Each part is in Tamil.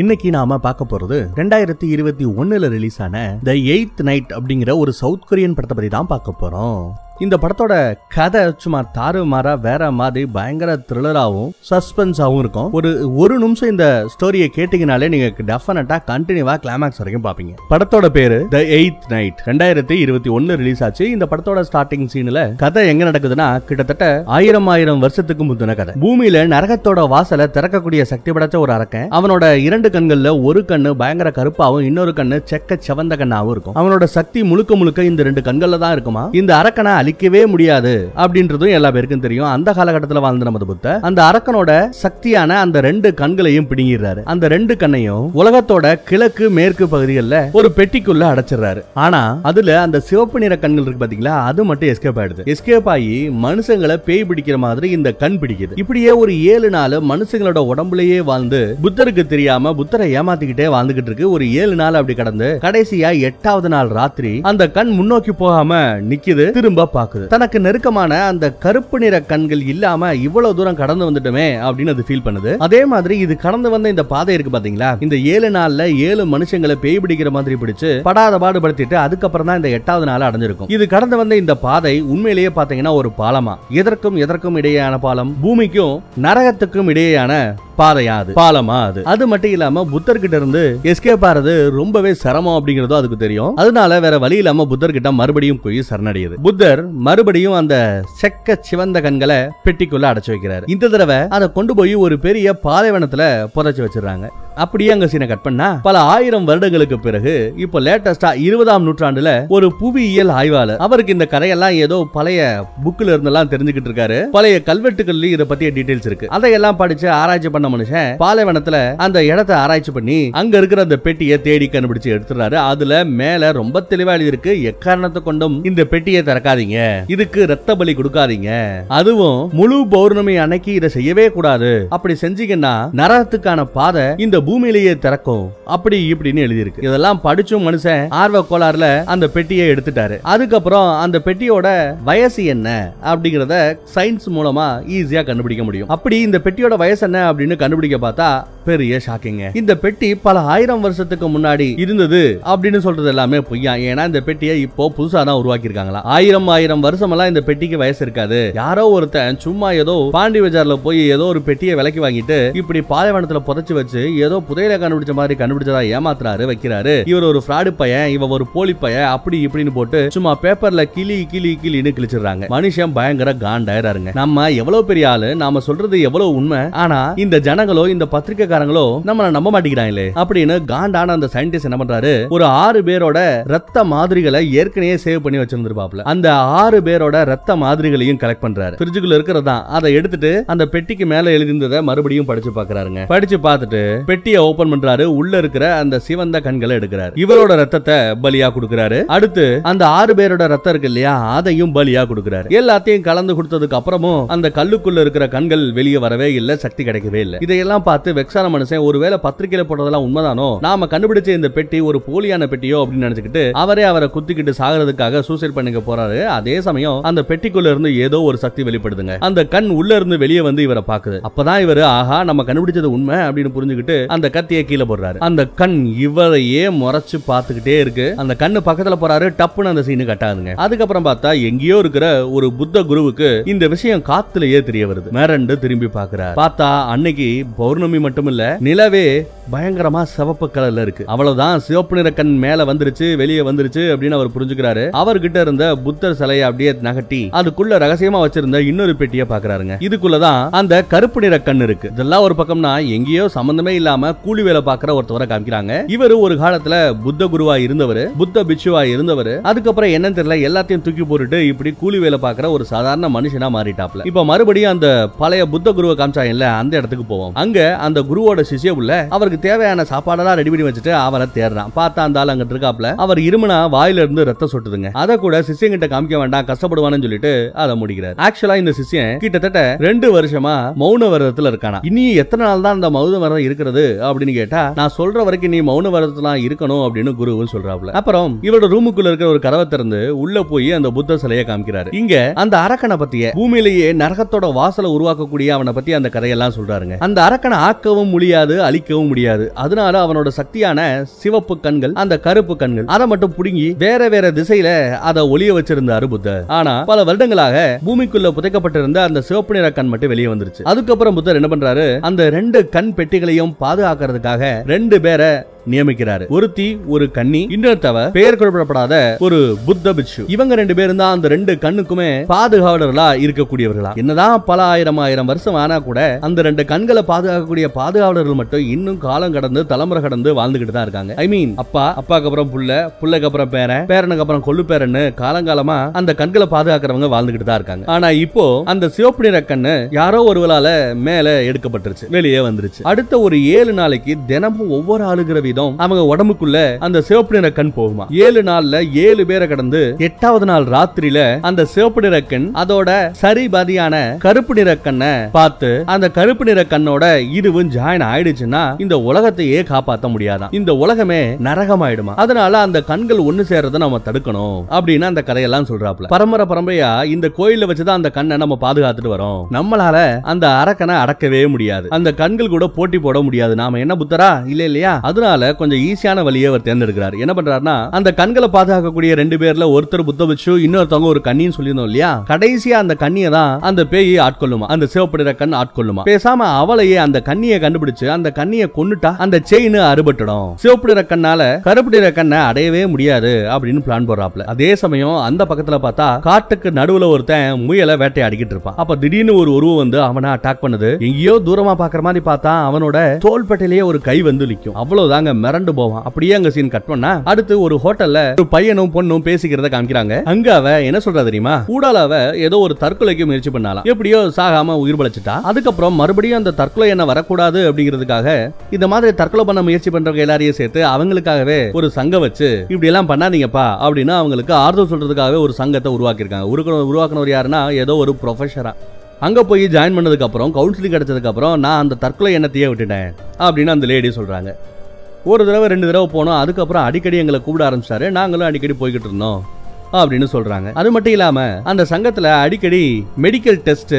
இன்னைக்கு நாம பார்க்க போறது ரெண்டாயிரத்தி இருபத்தி ஒன்னுல ரிலீஸ் ஆன த எய்த் நைட் அப்படிங்கிற ஒரு சவுத் கொரியன் படத்தை பத்தி தான் பார்க்க போறோம். இந்த படத்தோட கதை சும்மா தாறுமாறா வேற மாதிரி பயங்கர த்ரில்லராகவும் சஸ்பென்ஸாகவும் இருக்கும். ஒரு ஒரு நிமிஷம் இந்த ஸ்டோரியை கேட்டீங்கனாலே நீங்க டெஃபினட்டா கண்டினியூவா கிளைமேக்ஸ் வரைக்கும் பாப்பீங்க படத்தோட பேரு த எயித் நைட் ரெண்டாயிரத்தி இருபத்தி ஒன்னு ரிலீஸ் ஆச்சு. இந்த படத்தோட ஸ்டார்டிங் சீன்ல கதை எங்க நடக்குதுன்னா கிட்டத்தட்ட ஆயிரம் ஆயிரம் வருஷத்துக்கு முந்தின கதை. பூமியில நரகத்தோட வாசலை திறக்கக்கூடிய சக்தி படைச்ச ஒரு அரக்கன். அவனோட இரண்டு கண்கள்ல ஒரு கண்ணு பயங்கர கருப்பாவும் இன்னொரு கண்ணு செக்க செவந்த கண்ணாவும் இருக்கும். அவனோட சக்தி முழுக்க முழுக்க இந்த ரெண்டு கண்கள்ல தான் இருக்குமா? இந்த அரக்கனை அழிக்கவே முடியாது அப்படின்றதும் எல்லா பேருக்கும் தெரியும். அந்த காலகட்டத்தில் வாழ்ந்த நமது புத்த அந்த அரக்கனோட சக்தியான அந்த ரெண்டு கண்களையும் பிடுங்கிடுறாரு. அந்த ரெண்டு கண்ணையும் உலகத்தோட கிழக்கு மேற்கு பகுதிகளில் ஒரு பெட்டிக்குள்ள அடைச்சிடுறாரு. ஆனா அதுல அந்த சிவப்பு நிற கண்கள் இருக்கு பாத்தீங்களா? அது மட்டும் எஸ்கேப் ஆயிடுது. எஸ்கேப் ஆகி மனுஷங்களை பேய் பிடிக்கிற மாதிரி இந்த கண் பிடிக்குது. இப்படியே ஒரு ஏழு நாள் மனுஷங்களோட உடம்புலயே வாழ்ந்து புத்தருக்கு தெரியாம புத்தரை ஏமாத்திக்கிட்டே வாழ்ந்துகிட்டு இருக்கு. ஒரு ஏழு நாள் அப்படி கடந்து கடைசியா எட்டாவது நாள் ராத்திரி அந்த கண் முன்னோக்கி போகாம நிக்குது. திரும்ப பாக்குது தனக்கு நெருக்கமான அந்த கருப்பு நிற கண்கள் இல்லாம இவ்வளவு தூரம் கடந்து வந்துட்டோமே அப்படின்னு அது ஃபீல் பண்ணுது. அதே மாதிரி இது கடந்து வந்த இந்த பாதை இருக்கு பாத்தீங்களா? இந்த ஏழு நாள்ல ஏழு மனுஷங்களை பேய் பிடிக்கிற மாதிரி பிடிச்சு படாத பாடுபடுத்திட்டு அதுக்கப்புறம் தான் இந்த எட்டாவது நாள் அடைஞ்சிருக்கும். இது கடந்து வந்த இந்த பாதை உண்மையிலேயே பாத்தீங்கன்னா ஒரு பாலமா. எதற்கும் எதற்கும் இடையேயான பாலம் பூமிக்கும் நரகத்துக்கும் இடையேயான பாதையா அது பாலமா அது அது மட்டும் இல்லாம புத்தர்கிட்ட இருந்து எஸ்கேப் ஆறது ரொம்பவே சிரமம் அப்படிங்கறதும் அதுக்கு தெரியும். அதனால வேற வழி இல்லாம புத்தர்கிட்ட மறுபடியும் போய் சரணடையுது. புத்தர் மறுபடியும் அந்த செக்க சிவந்த கண்களை பெட்டிக்குள்ள அடைச்சு வைக்கிறாரு. இந்த தடவை அதை கொண்டு போய் ஒரு பெரிய பாலைவனத்துல புதைச்சு வச்சிடறாங்க. அப்படியே அங்க சீனை கட் பண்ணா பல ஆயிரம் வருடங்களுக்கு பிறகு இப்போ லேட்டஸ்டா இருபதாம் நூற்றாண்டுல ஒரு புவியியல் ஆய்வாளர் அவருக்கு இந்த கதையெல்லாம் ஏதோ பழைய புக்ல இருந்தெல்லாம் தெரிஞ்சுக்கிட்டு இருக்காரு. பழைய கல்வெட்டுகள்லயும் இதை பத்திய டீடைல்ஸ் இருக்கு. அதையெல்லாம் படிச்சு ஆராய்ச்சி பண்ண மனுஷன் பாலைவனத்துல அந்த இடத்தை ஆராய்ச்சி பண்ணி அங்க இருக்கிற அந்த பெட்டியை தேடி கண்டுபிடிச்சு எடுத்துறாரு அதுல மேல ரொம்ப தெளிவா எழுதியிருக்கு எக்காரணத்தை கொண்டும் இந்த பெட்டியை திறக்காதீங்க. இதுக்கு ரத்த பலி கொடுக்காதீங்க. அதுவும் முழு பௌர்ணமி அன்னைக்கு இதை செய்யவே கூடாது. அப்படி செஞ்சீங்கன்னா நரகத்துக்கான பாதை இந்த பூமியிலேயே திறக்கும். அப்படி இப்படின்னு எழுதியிருக்கு. இதெல்லாம் படிச்சும் மனுஷன் ஆர்வ கோளாறுல அந்த பெட்டியை எடுத்துட்டாரு. அதுக்கப்புறம் அந்த பெட்டியோட வயசு என்ன அப்படிங்கறத சயின்ஸ் மூலமா ஈஸியா கண்டுபிடிக்க முடியும். அப்படி இந்த பெட்டியோட வயசு என்ன அப்படின்னு கண்டுபிடிக்க பார்த்தா பெரிய ஷாக்கிங்க இந்த பெட்டி பல ஆயிரம் வருஷத்துக்கு முன்னாடி இருந்தது அப்படின்னு சொல்றது எல்லாமே பொய்யா. ஏன்னா இந்த பெட்டியை இப்போ புதுசா தான் உருவாக்கிருக்காங்களா ஆயிரம் ஆயிரம் வருஷம் எல்லாம் இந்த பெட்டிக்கு வயசு இருக்காது. யாரோ ஒருத்தன் சும்மா ஏதோ பாண்டி பஜார்ல போய் ஏதோ ஒரு பெட்டியை விலைக்கு வாங்கிட்டு இப்படி பாலைவனத்துல புதைச்சு வச்சு ஏதோ புதையில கண்டுபிடிச்ச மாதிரி கண்டுபிடிச்சதா ஏமாத்துறாரு வைக்கிறாரு. இவர் ஒரு ஃப்ராடு பையன் இவ ஒரு போலி பையன் அப்படி இப்படின்னு போட்டு சும்மா பேப்பர்ல கிளி கிளி கிளின்னு கிழிச்சிடுறாங்க. மனுஷன் பயங்கர காண்டாயிராருங்க நம்ம எவ்வளவு பெரிய ஆளு நாம சொல்றது எவ்வளவு உண்மை. ஆனா இந்த ஜனங்களோ இந்த பத்திரிக்கைக்காரங்களோ நம்மள நம்ப மாட்டேங்கிறாங்களே. அப்படின்னு காண்டான அந்த சயின்டிஸ்ட் என்ன பண்றாரு? ஒரு ஆறு பேரோட ரத்த மாதிரிகளை ஏற்கனவே சேவ் பண்ணி வச்சிருந்திருப்பாப்ல அந்த ஆறு பேரோட ரத்த மாதிரிகளையும் கலெக்ட் பண்றாரு. ஃப்ரிட்ஜுக்குள்ள இருக்கிறதா அதை எடுத்துட்டு அந்த பெட்டிக்கு மேல எழுதிருந்ததை மறுபடியும் படிச்சு பாக்குறாருங்க படிச்சு பார்த்துட்டு பெட்டியை ஓபன் பண்றாரு. உள்ள இருக்கிற அந்த சிவந்த கண்களை எடுக்கிறாரு. இவரோட ரத்தத்தை பலியா கொடுக்கிறாரு. அடுத்து அந்த ஆறு பேரோட ரத்தம் இருக்கு இல்லையா? அதையும் பலியா கொடுக்கிறாரு. எல்லாத்தையும் கலந்து கொடுத்ததுக்கு அப்புறமும் அந்த கல்லுக்குள்ள இருக்கிற கண்கள் வெளியே வரவே இல்ல. சக்தி கிடைக்கவே இல்லை. இதையெல்லாம் பார்த்து வெக்ஸான மனுஷன் ஒருவேளை பத்திரிகையில போட்டதெல்லாம் உண்மைதானோ? நாம கண்டுபிடிச்ச இந்த பெட்டி ஒரு போலியான பெட்டியோ அப்படின்னு நினைச்சுக்கிட்டு அவரே அவரை குத்திக்கிட்டு சாகிறதுக்காக சூசைட் பண்ணிக்க போறாரு. அதே சமயம் அந்த பெட்டிக்குள்ள இருந்து ஏதோ ஒரு சக்தி வெளிப்படுதுங்க. அந்த கண் உள்ள இருந்து வெளியே வந்து இவரை பாக்குது அப்பதான் இவரு ஆஹா நம்ம கண்டுபிடிச்சது உண்மை அப்படின்னு புரிஞ்சுக்கிட்டு அந்த கத்தியை கீழே போடுறாரு. அந்த கண் இவரையே முறைச்சு பார்த்துக்கிட்டே இருக்கு. அந்த கண்ணு பக்கத்துல போறாரு டப்புன்னு அந்த சீனு கட்டாதுங்க அதுக்கப்புறம் பார்த்தா எங்கேயோ இருக்கிற ஒரு புத்த குருவுக்கு இந்த விஷயம் காத்துலயே தெரிய வருது. மிரண்டு திரும்பி பாக்குறாரு பார்த்தா அன்னைக்கு பௌர்ணமி மட்டும் இல்ல நிலவே பயங்கரமா சிவப்பு கலர்ல இருக்கு. அவ்வளவுதான் சிவப்பு நிற கண் மேல வந்துருச்சு வெளியே வந்துருச்சு அப்படின்னு அவர் புரிஞ்சுக்கிறாரு. அவர்கிட்ட இருந்த புத்தர் சிலையை அப்படியே நகட்டி அதுக்குள்ள ரகசியமா வச்சிருந்த இன்னொரு பெட்டியை பாக்குறாருங்க. இதுக்குள்ளதான் அந்த கருப்பு நிற கண் இருக்கு. இதெல்லாம் ஒரு பக்கம்னா எங்கேயோ சம்பந்தமே இல்லாம கூலி வேலை பாக்குற ஒருத்தவரை காமிக்கிறாங்க. இவரு ஒரு காலத்துல புத்த குருவா இருந்தவர் புத்த பிட்சுவா இருந்தவர். அதுக்கப்புறம் என்னன்னு தெரியல எல்லாத்தையும் தூக்கி போட்டுட்டு இப்படி கூலி வேலை பாக்குற ஒரு சாதாரண மனுஷனா மாறிட்டாப்ல. இப்ப மறுபடியும் அந்த பழைய புத்த குருவை காமிச்சாங்கல்ல அந்த இடத்துக்கு போவோம். அங்க அந்த குருவோட சிஷ்ய உள்ள அவருக்கு தேவையான சாப்பாடெல்லாம் ரெடி பண்ணி வச்சுட்டு அவரை தேடுறான். பார்த்தா அந்த ஆள் அங்கிட்டு இருக்காப்ல அவர் இருமுனா வாயில இருந்து ரத்தம் சொட்டுதுங்க. அதை கூட சிஷ்யங்கிட்ட காமிக்க வேண்டாம் கஷ்டப்படுவான்னு சொல்லிட்டு அதை முடிக்கிறார். ஆக்சுவலா இந்த சிஷ்யன் கிட்டத்தட்ட ரெண்டு வருஷமா மௌன விரதத்துல இருக்கானா. இனி எத்தனை நாள் தான் அந்த மௌன விரதம் இருக்கிறது அப்படின்னு கேட்டா நான் சொல்ற வரைக்கும் நீ மௌன விரதத்துல இருக்கணும் அப்படின்னு குருவும் சொல்றாப்ல அப்புறம் இவரோட ரூமுக்குள்ள இருக்கிற ஒரு கதவை திறந்து உள்ள போய் அந்த புத்த சிலையை காமிக்கிறாரு. இங்க அந்த அரக்கனை பத்திய பூமியிலேயே நரகத்தோட வாசலை உருவாக்கக்கூடிய அவனை பத்தி அந்த கதையெல்லாம் சொல்றாருங்க. அந்த அரக்கனை ஆக்கவும் முடியாது அழிக்கவும் முடியாது. அதனால அவனோட சக்தியான சிவப்பு கண்கள் அந்த கருப்பு கண்கள் அதை மட்டும் புடுங்கி வேற வேற திசையில அதை ஒளிய வச்சிருந்தாரு புத்தர். ஆனா பல வருடங்களாக பூமிக்குள்ள புதைக்கப்பட்டிருந்த அந்த சிவப்பு நிற கண் மட்டும் வெளியே வந்துருச்சு. அதுக்கப்புறம் புத்தர் என்ன பண்றாரு? அந்த ரெண்டு கண் பெட்டிகளையும் பாதுகாக்கிறதுக்காக ரெண்டு பேரை நியமிக்கிறாரு. ஒருத்தி ஒரு கன்னி இன்னொருத்தவ பெயர் குறிப்பிடப்படாத ஒரு புத்த பிட்சு இவங்க ரெண்டு பேரும் தான் அந்த ரெண்டு கண்ணுக்குமே பாதுகாவலர்களா இருக்கக்கூடியவர்களா. என்னதான் பல ஆயிரம் ஆயிரம் வருஷம் ஆனா கூட அந்த ரெண்டு கண்களை பாதுகாக்கக்கூடிய பாதுகாவலர்கள் மட்டும் இன்னும் காலம் கடந்து தலைமுறை கடந்து வாழ்ந்துகிட்டு தான் இருக்காங்க. ஐ மீன் அப்பா அப்பாக்கு அப்புறம் புள்ள புள்ளைக்கு அப்புறம் பேரன் பேரனுக்கு அப்புறம் கொள்ளு பேரன்னு காலங்காலமா அந்த கண்களை பாதுகாக்கிறவங்க வாழ்ந்துகிட்டு தான் இருக்காங்க. ஆனா இப்போ அந்த சிவப்பு நிற கண்ணு யாரோ ஒருவரால மேல எடுக்கப்பட்டுருச்சு வெளியே வந்துருச்சு. அடுத்த ஒரு ஏழு நாளைக்கு தினமும் ஒவ்வொரு ஆளுகிற சதவீதம் அவங்க உடம்புக்குள்ள அந்த சிவப்பு நிற கண் போகுமா? ஏழு நாள்ல ஏழு பேரை கடந்து எட்டாவது நாள் ராத்திரியில அந்த சிவப்பு நிற கண் அதோட சரி கருப்பு நிற கண்ணை பார்த்து அந்த கருப்பு நிற கண்ணோட இதுவும் ஜாயின் ஆயிடுச்சுன்னா இந்த உலகத்தையே காப்பாத்த முடியாதான். இந்த உலகமே நரகமாயிடுமா? அதனால அந்த கண்கள் ஒண்ணு சேர்றதை நம்ம தடுக்கணும் அப்படின்னு அந்த கதையெல்லாம் சொல்றாப்ல பரம்பரை பரம்பரையா இந்த கோயில வச்சுதான் அந்த கண்ணை நம்ம பாதுகாத்துட்டு வரோம். நம்மளால அந்த அரக்கனை அடக்கவே முடியாது. அந்த கண்கள் கூட போட்டி போட முடியாது. நாம என்ன புத்தரா? இல்ல இல்லையா? அதனால கொஞ்சம் ஈஸியான வழியை அவர் தேர்ந்தெடுக்கிறார். என்ன பண்றாருன்னா அந்த கண்களை பாதுகாக்கக்கூடிய ரெண்டு பேர்ல ஒருத்தர் புத்த வச்சு இன்னொருத்தவங்க ஒரு கண்ணின்னு சொல்லியிருந்தோம் இல்லையா? கடைசியா அந்த கண்ணியை தான் அந்த பேயை ஆட்கொள்ளுமா அந்த சிவப்படுற கண் ஆட்கொள்ளுமா? பேசாம அவளையே அந்த கண்ணியை கண்டுபிடிச்சு அந்த கண்ணியை கொண்டுட்டா அந்த செயின் அறுபட்டுடும். சிவப்படுற கண்ணால கருப்பு கண்ணை அடையவே முடியாது அப்படின்னு பிளான் போடுறாப்ல அதே சமயம் அந்த பக்கத்துல பார்த்தா காட்டுக்கு நடுவுல ஒருத்தன் முயலை வேட்டையாடிக்கிட்டு இருப்பான். அப்ப திடீர்னு ஒரு உருவம் வந்து அவனை அட்டாக் பண்ணுது. எங்கேயோ தூரமா பாக்குற மாதிரி பார்த்தா அவனோட தோள்பட்டையிலேயே ஒரு கை வந்து நிக்கும். அவ்வளவுதாங்க மிரண்டு போவான். அப்படியே அங்க சீன் கட் பண்ணா அடுத்து ஒரு ஹோட்டல்ல ஒரு பையனும் பொண்ணும் பேசிக்கிறத காமிக்கிறாங்க. அங்க அவ என்ன சொல்றா தெரியுமா? கூடால அவ ஏதோ ஒரு தற்கொலைக்கு முயற்சி பண்ணாலாம் எப்படியோ சாகாம உயிர் பழச்சிட்டா. அதுக்கப்புறம் மறுபடியும் அந்த தற்கொலை என்ன வரக்கூடாது அப்படிங்கிறதுக்காக இந்த மாதிரி தற்கொலை பண்ண முயற்சி பண்றவங்க எல்லாரையும் சேர்த்து அவங்களுக்காகவே ஒரு சங்கம் வச்சு இப்படி எல்லாம் பண்ணாதீங்கப்பா அப்படின்னு அவங்களுக்கு ஆறுதல் சொல்றதுக்காகவே ஒரு சங்கத்தை உருவாக்கியிருக்காங்க. உருவாக்கின- உருவாக்குனவர் யாருன்னா ஏதோ ஒரு ப்ரொஃபஷரா அங்க போய் ஜாயின் பண்ணதுக்கு அப்புறம் கவுன்சிலிங் கிடைச்சதுக்கு அப்புறம் நான் அந்த தற்கொலை எண்ணத்தையே விட்டுட்டேன் அப்படின்னு அந்த லேடி சொல்றாங்க. ஒரு தடவை ரெண்டு தடவை போனோம். அதுக்கப்புறம் அடிக்கடி எங்களை கூப்பிட ஆரம்பிச்சாரு. நாங்களும் அடிக்கடி போய்கிட்டு இருந்தோம் அப்படின்னு சொல்றாங்க. அது மட்டும் இல்லாம அந்த சங்கத்துல அடிக்கடி மெடிக்கல் டெஸ்ட்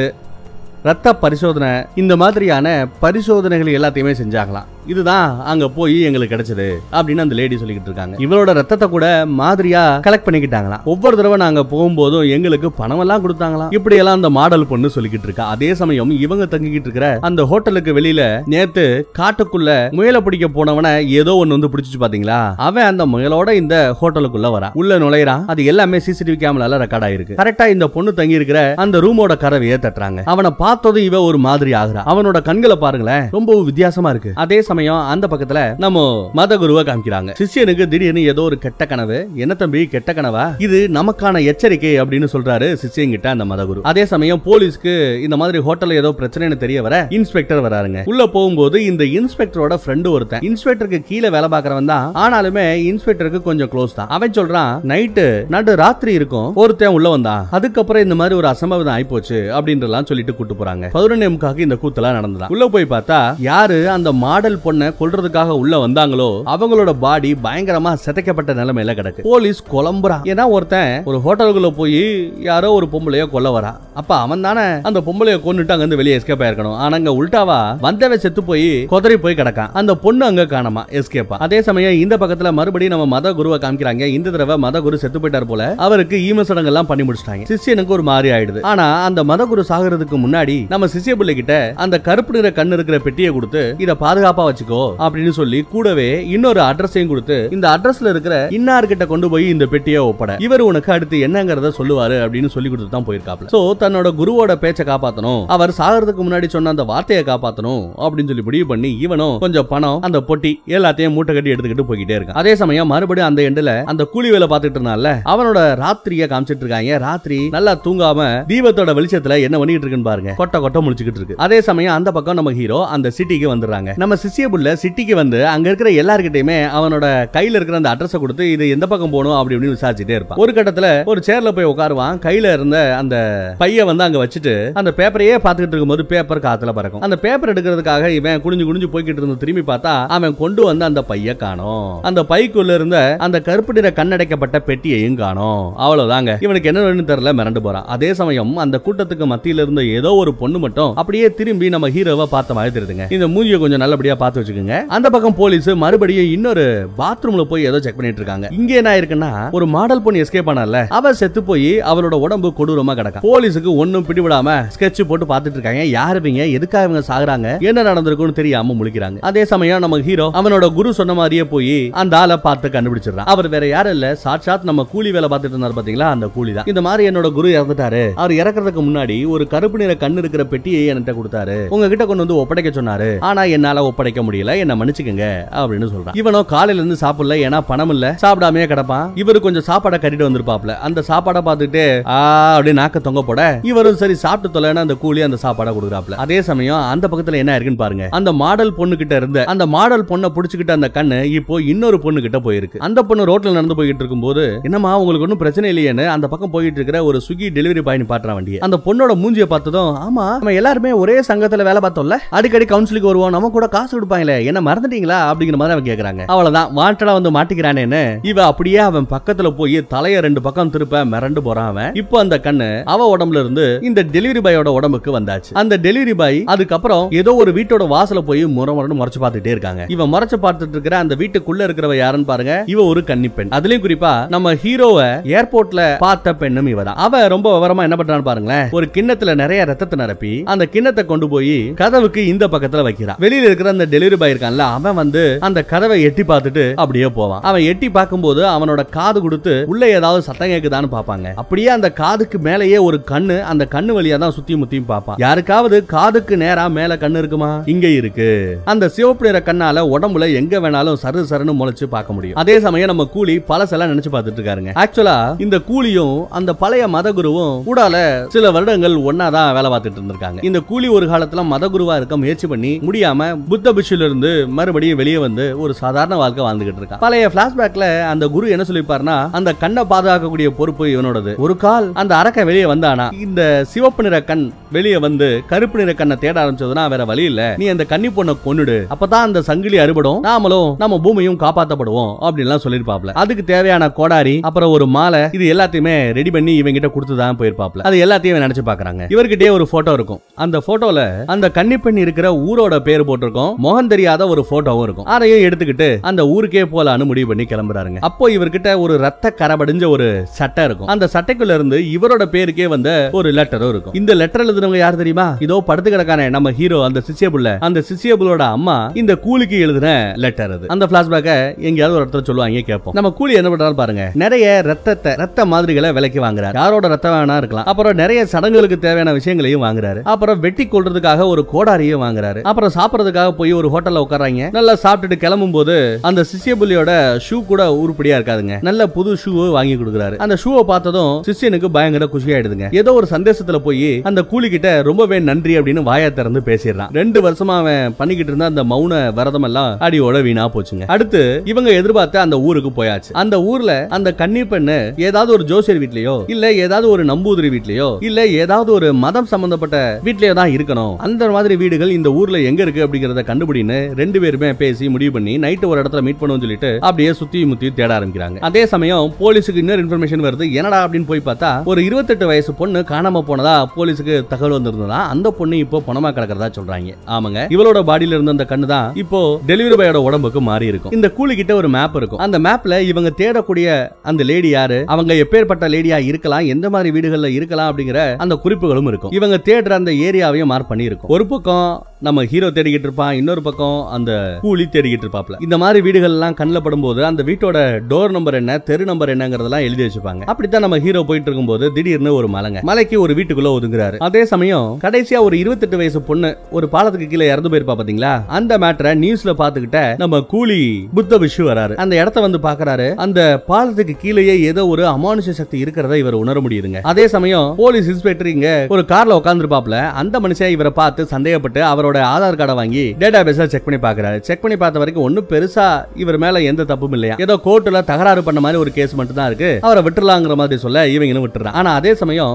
ரத்த பரிசோதனை இந்த மாதிரியான பரிசோதனைகள் எல்லாத்தையுமே செஞ்சாங்களாம். இதுதான் அங்க போய் எங்களுக்கு கிடைச்சது அப்படின்னு அந்த லேடி சொல்லிக்கிட்டு இருக்காங்க. இவரோட ரத்தத்தை கூட மாதிரியா கலெக்ட் பண்ணிக்கிட்டாங்களாம். ஒவ்வொரு தடவை நாங்க போகும்போதும் எங்களுக்கு பணம் எல்லாம் கொடுத்தாங்களாம். இப்படி எல்லாம் அந்த மாடல் பொண்ணு சொல்லிக்கிட்டு இருக்கா. அதே சமயம் இவங்க தங்கிக்கிட்டு இருக்கிற அந்த ஹோட்டலுக்கு வெளியில நேத்து காட்டுக்குள்ள முயலை பிடிக்க போனவன ஏதோ ஒண்ணு வந்து பிடிச்சிச்சு பாத்தீங்களா? அவன் அந்த முயலோட இந்த ஹோட்டலுக்குள்ள வரா உள்ள நுழையறான். அது எல்லாமே சிசிடிவி கேமரால ரெக்கார்ட் ஆயிருக்கு. கரெக்டா இந்த பொண்ணு தங்கி இருக்கிற அந்த ரூமோட கதவையே தட்டுறாங்க. அவனை பார்த்ததும் இவ ஒரு மாதிரி ஆகுறா. அவனோட கண்களை பாருங்களேன் ரொம்ப வித்தியாசமா இருக்கு. அதே சமயம் அந்த பக்கத்துல நம்ம மத குருவை காமிக்கிறாங்க. சிஷ்யனுக்கு திடீர்னு ஏதோ ஒரு கெட்ட கனவு என்ன தம்பி கெட்ட கனவா? இது நமக்கான எச்சரிக்கை அப்படின்னு சொல்றாரு சிஷ்யங்கிட்ட அந்த மதகுரு. அதே சமயம் போலீஸ்க்கு இந்த மாதிரி ஹோட்டல்ல ஏதோ பிரச்சனைன்னு தெரிய வர இன்ஸ்பெக்டர் வராருங்க. உள்ள போகும்போது இந்த இன்ஸ்பெக்டரோட ஃப்ரெண்டு ஒருத்தன் இன்ஸ்பெக்டருக்கு கீழே வேலை பார்க்கறவன் தான். ஆனாலுமே இன்ஸ்பெக்டருக்கு கொஞ்சம் க்ளோஸ் தான். அவன் சொல்றான் நைட்டு நடு ராத்திரி இருக்கும் ஒருத்தன் உள்ள வந்தான். அதுக்கப்புறம் இந்த மாதிரி ஒரு அசம்பவம் ஆயிப்போச்சு அப்படின்றலாம் சொல்லிட்டு கூட்டு போறாங்க. பதினொன்னே இந்த கூத்தெல்லாம் நடந்ததா உள்ள போய் பார்த்தா யாரு அந்த மாடல் பொண்ணை கொல்றதுக்காக உள்ள வந்தாங்களோ அவங்களோட பாடி பயங்கரமா சிதைக்கப்பட்ட நிலைமையில கிடக்கு. போலீஸ் குழம்புறான் ஏன்னா ஒருத்தன் ஒரு ஹோட்டலுக்குள்ள போய் யாரோ ஒரு பொம்பளையோ கொல்ல வரா. அப்ப அவன் தானே அந்த பொம்பளைய கொண்டுட்டு அங்க இருந்து வெளியே எஸ்கேப் ஆயிருக்கணும். ஆனா அங்க உல்டாவா வந்தவன் செத்து போய் கொதறி போய் கிடக்கான். அந்த பொண்ணு அங்க காணாமா எஸ்கேப்பா அதே சமயம் இந்த பக்கத்துல மறுபடியும் நம்ம மத குருவை காமிக்கிறாங்க. இந்த தடவை மத குரு செத்து போயிட்டார் போல. அவருக்கு ஈம சடங்கு எல்லாம் பண்ணி முடிச்சிட்டாங்க. சிஷியனுக்கு ஒரு மாதிரி ஆயிடுது. ஆனா அந்த மத குரு சாகிறதுக்கு முன்னாடி நம்ம சிசிய பிள்ளை கிட்ட அந்த கருப்பு நிற கண்ணு இருக்கிற பெட்டியை கொடுத்து இத பாதுகாப்பா வச்சுக்கோ அப்படின்னு சொல்லி கூடவே இன்னொரு அட்ரஸையும் கொடுத்து இந்த அட்ரஸ்ல இருக்கிற இன்னார்கிட்ட கொண்டு போய் இந்த பெட்டியை ஒப்பட. இவர் உனக்கு அடுத்து என்னங்கறத சொல்லுவாரு அப்படின்னு சொல்லி கொடுத்து தான் போயிருக்காப்ல சோ தன்னோட குருவோட பேச்சை காப்பாத்தணும். அவர் சாகிறதுக்கு முன்னாடி சொன்ன அந்த வார்த்தையை காப்பாத்தணும் அப்படின்னு சொல்லி முடிவு பண்ணி இவனும் கொஞ்சம் பணம் அந்த பொட்டி எல்லாத்தையும் மூட்டை கட்டி எடுத்துக்கிட்டு போய்கிட்டே இருக்கான். அதே சமயம் மறுபடியும் அந்த எண்டுல அந்த கூலி வேலை பார்த்துட்டு இருந்தால அவனோட ராத்திரிய காமிச்சிட்டு இருக்காங்க. ராத்திரி நல்லா தூங்காம தீபத்தோட வெளிச்சத்துல என்ன பண்ணிட்டு இருக்குன்னு பாருங்க. கொட்ட கொட்ட முடிச்சுக்கிட்டு இருக்கு. அதே சமயம் அந்த பக்கம் நம்ம ஹீரோ அந்த சிட்டிக்கு வந்துடுறாங்க. நம்ம சிசிய புள்ள சிட்டிக்கு வந்து அங்க இருக்கிற எல்லார்கிட்டயுமே அவனோட கையில இருக்கிற அந்த அட்ரஸ் கொடுத்து இது எந்த பக்கம் போகணும்? அப்படி இப்படின்னு விசாரிச்சுட்டே இருப்பான். ஒரு கட்டத்துல ஒரு சேர்ல போய் உட்காருவான். கையில இருந்த அந்த பைய வந்து அங்க வச்சுட்டு அந்த பேப்பரையே பார்த்துக்கிட்டு இருக்கும்போது பேப்பர் காத்துல பறக்கும். அந்த பேப்பர் எடுக்கிறதுக்காக இவன் குனிஞ்சு குனிஞ்சு போய்கிட்டு இருந்து திரும்பி பார்த்தா அவன் கொண்டு வந்து அந்த பைய காணோம். அந்த பைக்குள்ள இருந்த அந்த கருப்பு நிற கண்ணடைக்கப்பட்ட பெட்டியையும் காணோம். அவ்வளவுதாங்க. இவனுக்கு என்ன வேணும்னு தெரியல மிரண்டு போறான். அதே சமயம் அந்த கூட்டத்துக்கு மத்தியில இருந்த ஏதோ ஒரு ஒரு பொண்ணு மட்டும் அப்படியே திரும்பி நம்ம ஹீரோவை பார்த்த மாதிரி தெரியுதுங்க. இந்த மூஞ்சியை கொஞ்சம் நல்லபடியா பார்த்து வச்சுக்கோங்க. அந்த பக்கம் போலீஸ் மறுபடியும் இன்னொரு பாத்ரூம்ல போய் ஏதோ செக் பண்ணிட்டு இருக்காங்க. இங்க என்ன இருக்குன்னா ஒரு மாடல் பொண்ணு எஸ்கேப் ஆனால அவ செத்து போய் அவளோட உடம்பு கொடூரமா கிடக்கும் போலீஸுக்கு ஒன்னும் பிடிவிடாம ஸ்கெட்ச் போட்டு பாத்துட்டு இருக்காங்க. யாரு இவங்க? எதுக்காக இவங்க சாகுறாங்க? என்ன நடந்திருக்கும்னு தெரியாம முழிக்கிறாங்க. அதே சமயம் நம்ம ஹீரோ அவனோட குரு சொன்ன மாதிரியே போய் அந்த ஆளை பார்த்து கண்டுபிடிச்சிடறான். அவர் வேற யாரும் இல்ல. சாட்சாத் நம்ம கூலி வேலை பார்த்துட்டு இருந்தாரு பாத்தீங்களா? அந்த கூலி தான். இந்த மாதிரி என்னோட குரு இறந்துட்டாரு. அவர் இறக்குறதுக்கு முன்னாடி ஒரு கருப்பு நிற கண் கண்ணு இருக்கிற பெட்டியை என்கிட்ட கொடுத்தாரு. உங்ககிட்ட கொண்டு வந்து ஒப்படைக்க சொன்னாரு. ஆனா என்னால ஒப்படைக்க முடியல. என்ன மன்னிச்சுக்கங்க அப்படின்னு சொல்றான். இவனோ காலையில இருந்து சாப்பிடல. ஏன்னா பணம் இல்ல. சாப்பிடாமே கிடப்பான். இவரு கொஞ்சம் சாப்பாடை கட்டிட்டு வந்திருப்பாப்ல அந்த சாப்பாடை பார்த்துட்டு ஆ அப்படி நாக்க தொங்க போட இவரும் சரி சாப்பிட்டு தொலைன்னு அந்த கூலி அந்த சாப்பாடை கொடுக்குறாப்ல அதே சமயம் அந்த பக்கத்துல என்ன இருக்குன்னு பாருங்க. அந்த மாடல் பொண்ணு கிட்ட இருந்த அந்த மாடல் பொண்ணை புடிச்சுக்கிட்ட அந்த கண்ணு இப்போ இன்னொரு பொண்ணு கிட்ட போயிருக்கு. அந்த பொண்ணு ரோட்ல நடந்து போயிட்டு இருக்கும்போது என்னமா உங்களுக்கு ஒன்றும் பிரச்சனை இல்லையேன்னு அந்த பக்கம் போயிட்டு இருக்கிற ஒரு சுகி டெலிவரி பாய் பாட்டுற வண்டியை. அந்த பொண்ணோட மூஞ்சியை பார்த்ததும் ஆமா நம்ம எல்லாருமே ஒரே சங்கத்துல வேலை பார்த்தோம்ல? அடிக்கடி கவுன்சிலுக்கு வருவோம். நம்ம கூட காசு கொடுப்பாங்களே என்ன மறந்துட்டீங்களா? அப்படிங்கிற மாதிரி அவன் கேக்குறாங்க. அவ்வளவுதான். வாண்டடா வந்து மாட்டிக்கிறானேன்னு. இவ அப்படியே அவன் பக்கத்துல போய் தலைய ரெண்டு பக்கம் திருப்ப மிரண்டு போறான் அவன். இப்போ அந்த கண்ணு அவ உடம்புல இருந்து இந்த டெலிவரி பாயோட உடம்புக்கு வந்தாச்சு. அந்த டெலிவரி பாய் அதுக்கப்புறம் ஏதோ ஒரு வீட்டோட வாசல போய் முறமுறன்னு முறைச்சு பார்த்துட்டே இருக்காங்க. இவன் முறைச்சு பார்த்துட்டு இருக்கிற அந்த வீட்டுக்குள்ள இருக்கிறவ யாருன்னு பாருங்க. இவ ஒரு கன்னி பெண். அதுலயும் குறிப்பா நம்ம ஹீரோவை ஏர்போர்ட்ல பார்த்த பெண்ணும் இவதான். அவ ரொம்ப விவரமா என்ன பண்றான்னு பாருங்களேன். ஒரு கிண்ணத்துல நிறைய ரத்தத்தை நிரப்பி அந்த கிண்ணத்தை கொண்டு போய் கதவுக்கு இந்த பக்கத்துல வைக்கிறான். வெளியில இருக்கிற அந்த டெலிவரி பாய் இருக்கான்ல அவன் வந்து அந்த கதவை எட்டி பார்த்துட்டு அப்படியே போவான். அவன் எட்டி பார்க்கும்போது அவனோட காது கொடுத்து உள்ள ஏதாவது சத்தம் கேக்குதான்னு பாப்பாங்க அப்படியே அந்த காதுக்கு மேலேயே ஒரு கண்ணு அந்த கண்ணு வழியா தான் சுத்தி முத்தியும் பார்ப்பான். யாருக்காவது காதுக்கு நேரா மேல கண்ணு இருக்குமா? இங்க இருக்கு. அந்த சிவப்பு நிற கண்ணால உடம்புல எங்க வேணாலும் சரு சருன்னு முளைச்சு பார்க்க முடியும். அதே சமயம் நம்ம கூலி பழசெல்லாம் நினைச்சு பார்த்துட்டு இருக்காருங்க. ஆக்சுவலா இந்த கூலியும் அந்த பழைய மதகுருவும் கூடால சில வருடங்கள் ஒன்னாதான் வேலை பார்த்துட்டு இருந்திருக்காங்க. இந்த கூலி ஒரு காலத்துல மதகுருவா இருக்க முயற்சி பண்ணி முடியாம புத்த பிஷுல இருந்து மறுபடியும் வெளியே வந்து ஒரு சாதாரண வாழ்க்கை வாழ்ந்துகிட்டு இருக்கான் பழைய பிளாஷ்பேக்ல அந்த குரு என்ன சொல்லிப்பாருன்னா அந்த கண்ணை பாதுகாக்கக்கூடிய பொறுப்பு இவனோடது. ஒரு கால் அந்த அரக்க வெளியே வந்தானா இந்த சிவப்பு நிற கண் வெளியே வந்து கருப்பு நிற கண்ணை தேட ஆரம்பிச்சதுன்னா வேற வழி இல்ல. நீ அந்த கன்னி பொண்ணை கொன்னுடு. அப்பதான் அந்த சங்கிலி அறுபடும். நாமளும் நம்ம பூமியும் காப்பாத்தப்படுவோம் அப்படின்லாம் சொல்லிருப்பாப்ல அதுக்கு தேவையான கோடாரி அப்புறம் ஒரு மாலை இது எல்லாத்தையுமே ரெடி பண்ணி இவங்கிட்ட கொடுத்துதான் போயிருப்பாப்ல. அது எல்லாத்தையும் நினைச்சு பாக்குறாங்க இவர்கிட்டயே ஒரு போட்டோ இருக்கும். அந்த போட்டோல அந்த கன்னிப்பெண் இருக்கிற ஊரோட பேர் போட்டிருக்கும். முகம் தெரியாத ஒரு போட்டோவும் இருக்கும். அதையும் எடுத்துக்கிட்டு அந்த ஊருக்கே போலான்னு முடிவு பண்ணி கிளம்புறாருங்க. அப்போ இவர்கிட்ட ஒரு ரத்த கரபடிஞ்ச ஒரு சட்டை இருக்கும். அந்த சட்டைக்குள்ள இருந்து இவரோட பேருக்கே வந்த ஒரு லெட்டரும் இருக்கும். இந்த லெட்டர் எழுதுனவங்க யார் தெரியுமா? இதோ படுத்து கிடக்கான நம்ம ஹீரோ அந்த சிசியபுள்ள அந்த சிசியபுளோட அம்மா இந்த கூலிக்கு எழுதின லெட்டர் அது. அந்த பிளாஷ்பேக்க எங்கேயாவது ஒரு இடத்துல சொல்லுவாங்க கேட்போம் நம்ம கூலி என்ன பண்றாரு பாருங்க. நிறைய ரத்தத்தை ரத்த மாதிரிகளை விலைக்கு வாங்குறாரு. யாரோட ரத்தம் வேணா இருக்கலாம். அப்புறம் நிறைய சடங்குகளுக்கு தேவையான விஷயங்களையும் வாங்குறாரு. அப்புறம் வெட்டி கொள்றதுக்காக ஒரு கோடாரியும் வாங்குறாரு. அப்புறம் சாப்பிடறதுக்காக போய் ஒரு ஹோட்டல்ல உட்காராங்க நல்லா சாப்பிட்டுட்டு கிளம்பும் போது அந்த சிசியபுலியோட ஷூ கூட உருப்படியா இருக்காதுங்க. நல்ல புது ஷூ வாங்கி கொடுக்குறாரு. அந்த ஷூவை பார்த்ததும் சிஷியனுக்கு பயங்கர குஷியாயிடுதுங்க. ஏதோ ஒரு சந்தேசத்துல போய் அந்த கூலி கிட்ட ரொம்பவே நன்றி அப்படின்னு வாயை திறந்து பேசிடுறான். ரெண்டு வருஷமா அவன் பண்ணிக்கிட்டு இருந்த அந்த மௌன விரதம் எல்லாம் அடியோட வீணா போச்சுங்க. அடுத்து இவங்க எதிர்பார்த்த அந்த ஊருக்கு போயாச்சு. அந்த ஊர்ல அந்த கன்னி பெண்ணு ஏதாவது ஒரு ஜோசியர் வீட்லயோ இல்ல ஏதாவது ஒரு நம்பூதிரி வீட்லயோ இல்ல ஏதாவது ஒரு மதம் சம்பந்தப்பட்ட வீட்லயே தான் இருக்கணும். அந்த மாதிரி வீடுகள் இந்த ஊர்ல எங்க இருக்கு அப்படிங்கறத கண்டுபிடின்னு ரெண்டு பேருமே பேசி முடிவு பண்ணி நைட்டு ஒரு இடத்துல மீட் பண்ணுவோம் சொல்லிட்டு அப்படியே சுத்தி முத்தி தேட ஆரம்பிக்கிறாங்க. அதே சமயம் போலீஸுக்கு இன்னொரு இன்ஃபர்மேஷன் வருது. என்னடா அப்படின்னு போய் பார்த்தா ஒரு இருபத்தெட்டு வயசு பொண்ணு காணாம போனதா போலீஸுக்கு தகவல் வந்திருந்ததா? அந்த பொண்ணு இப்போ பணமா கிடக்கிறதா சொல்றாங்க. ஆமாங்க. இவளோட பாடியில இருந்த அந்த கண்ணு தான் இப்போ டெலிவரி பாயோட உடம்புக்கு மாறி இருக்கும். இந்த கூலி கிட்ட ஒரு மேப் இருக்கும். அந்த மேப்ல இவங்க தேடக்கூடிய அந்த லேடி யாரு? அவங்க எப்பேற்பட்ட லேடியா இருக்கலாம். எந்த மாதிரி வீடுகள்ல இருக்கலாம் அப்படிங்கிற அந்த குறிப்புகளும் இருக்கும். இவங்க தேடுற அந்த ஏரியாவையும் மார்க் பண்ணி ஒரு பக்கம் நம்ம ஹீரோ தேடிக்கிட்டு இருப்பான் இன்னொரு பக்கம் அந்த கூலி தேடிக்கிட்டு இருப்பாப்ல இந்த மாதிரி வீடுகள் எல்லாம் கண்ணில் படும்போது அந்த வீட்டோட டோர் நம்பர் என்ன தெரு நம்பர் என்னங்கறதெல்லாம் எழுதி வச்சுப்பாங்க. அப்படித்தான் நம்ம ஹீரோ போயிட்டு இருக்கும்போது திடீர்னு ஒரு மலைங்க. மலைக்கு ஒரு வீட்டுக்குள்ள ஒதுங்குறாரு. அதே சமயம் கடைசியா ஒரு இருபத்தெட்டு வயசு பொண்ணு ஒரு பாலத்துக்கு கீழே இறந்து போயிருப்பா பாத்தீங்களா? அந்த மேட்டரை நியூஸ்ல பாத்துக்கிட்ட நம்ம கூலி புத்த விஷு வராரு. அந்த இடத்த வந்து பாக்குறாரு அந்த பாலத்துக்கு கீழேயே ஏதோ ஒரு அமானுஷ சக்தி இருக்கிறத இவர் உணர முடியுதுங்க. அதே சமயம் போலீஸ் இன்ஸ்பெக்டர் இங்க ஒரு கார்ல உட்காந்துருப்பாப்ல அந்த மனுஷன் இவரை பார்த்து சந்தேகப்பட்டு அவரோட ஆதார் கார்டை வாங்கி டேட்டா பேஸ செக் பண்ணி பாக்குறாரு செக் பண்ணி பார்த்த வரைக்கும் ஒன்னும் பெருசா இவர் மேல எந்த தப்பும் இல்லையா? ஏதோ கோர்ட்ல தகராறு பண்ண மாதிரி ஒரு கேஸ் மட்டும் தான் இருக்கு. அவரை விட்டுலாங்கிற மாதிரி சொல்ல இவங்க விட்டுறான் ஆனா அதே சமயம்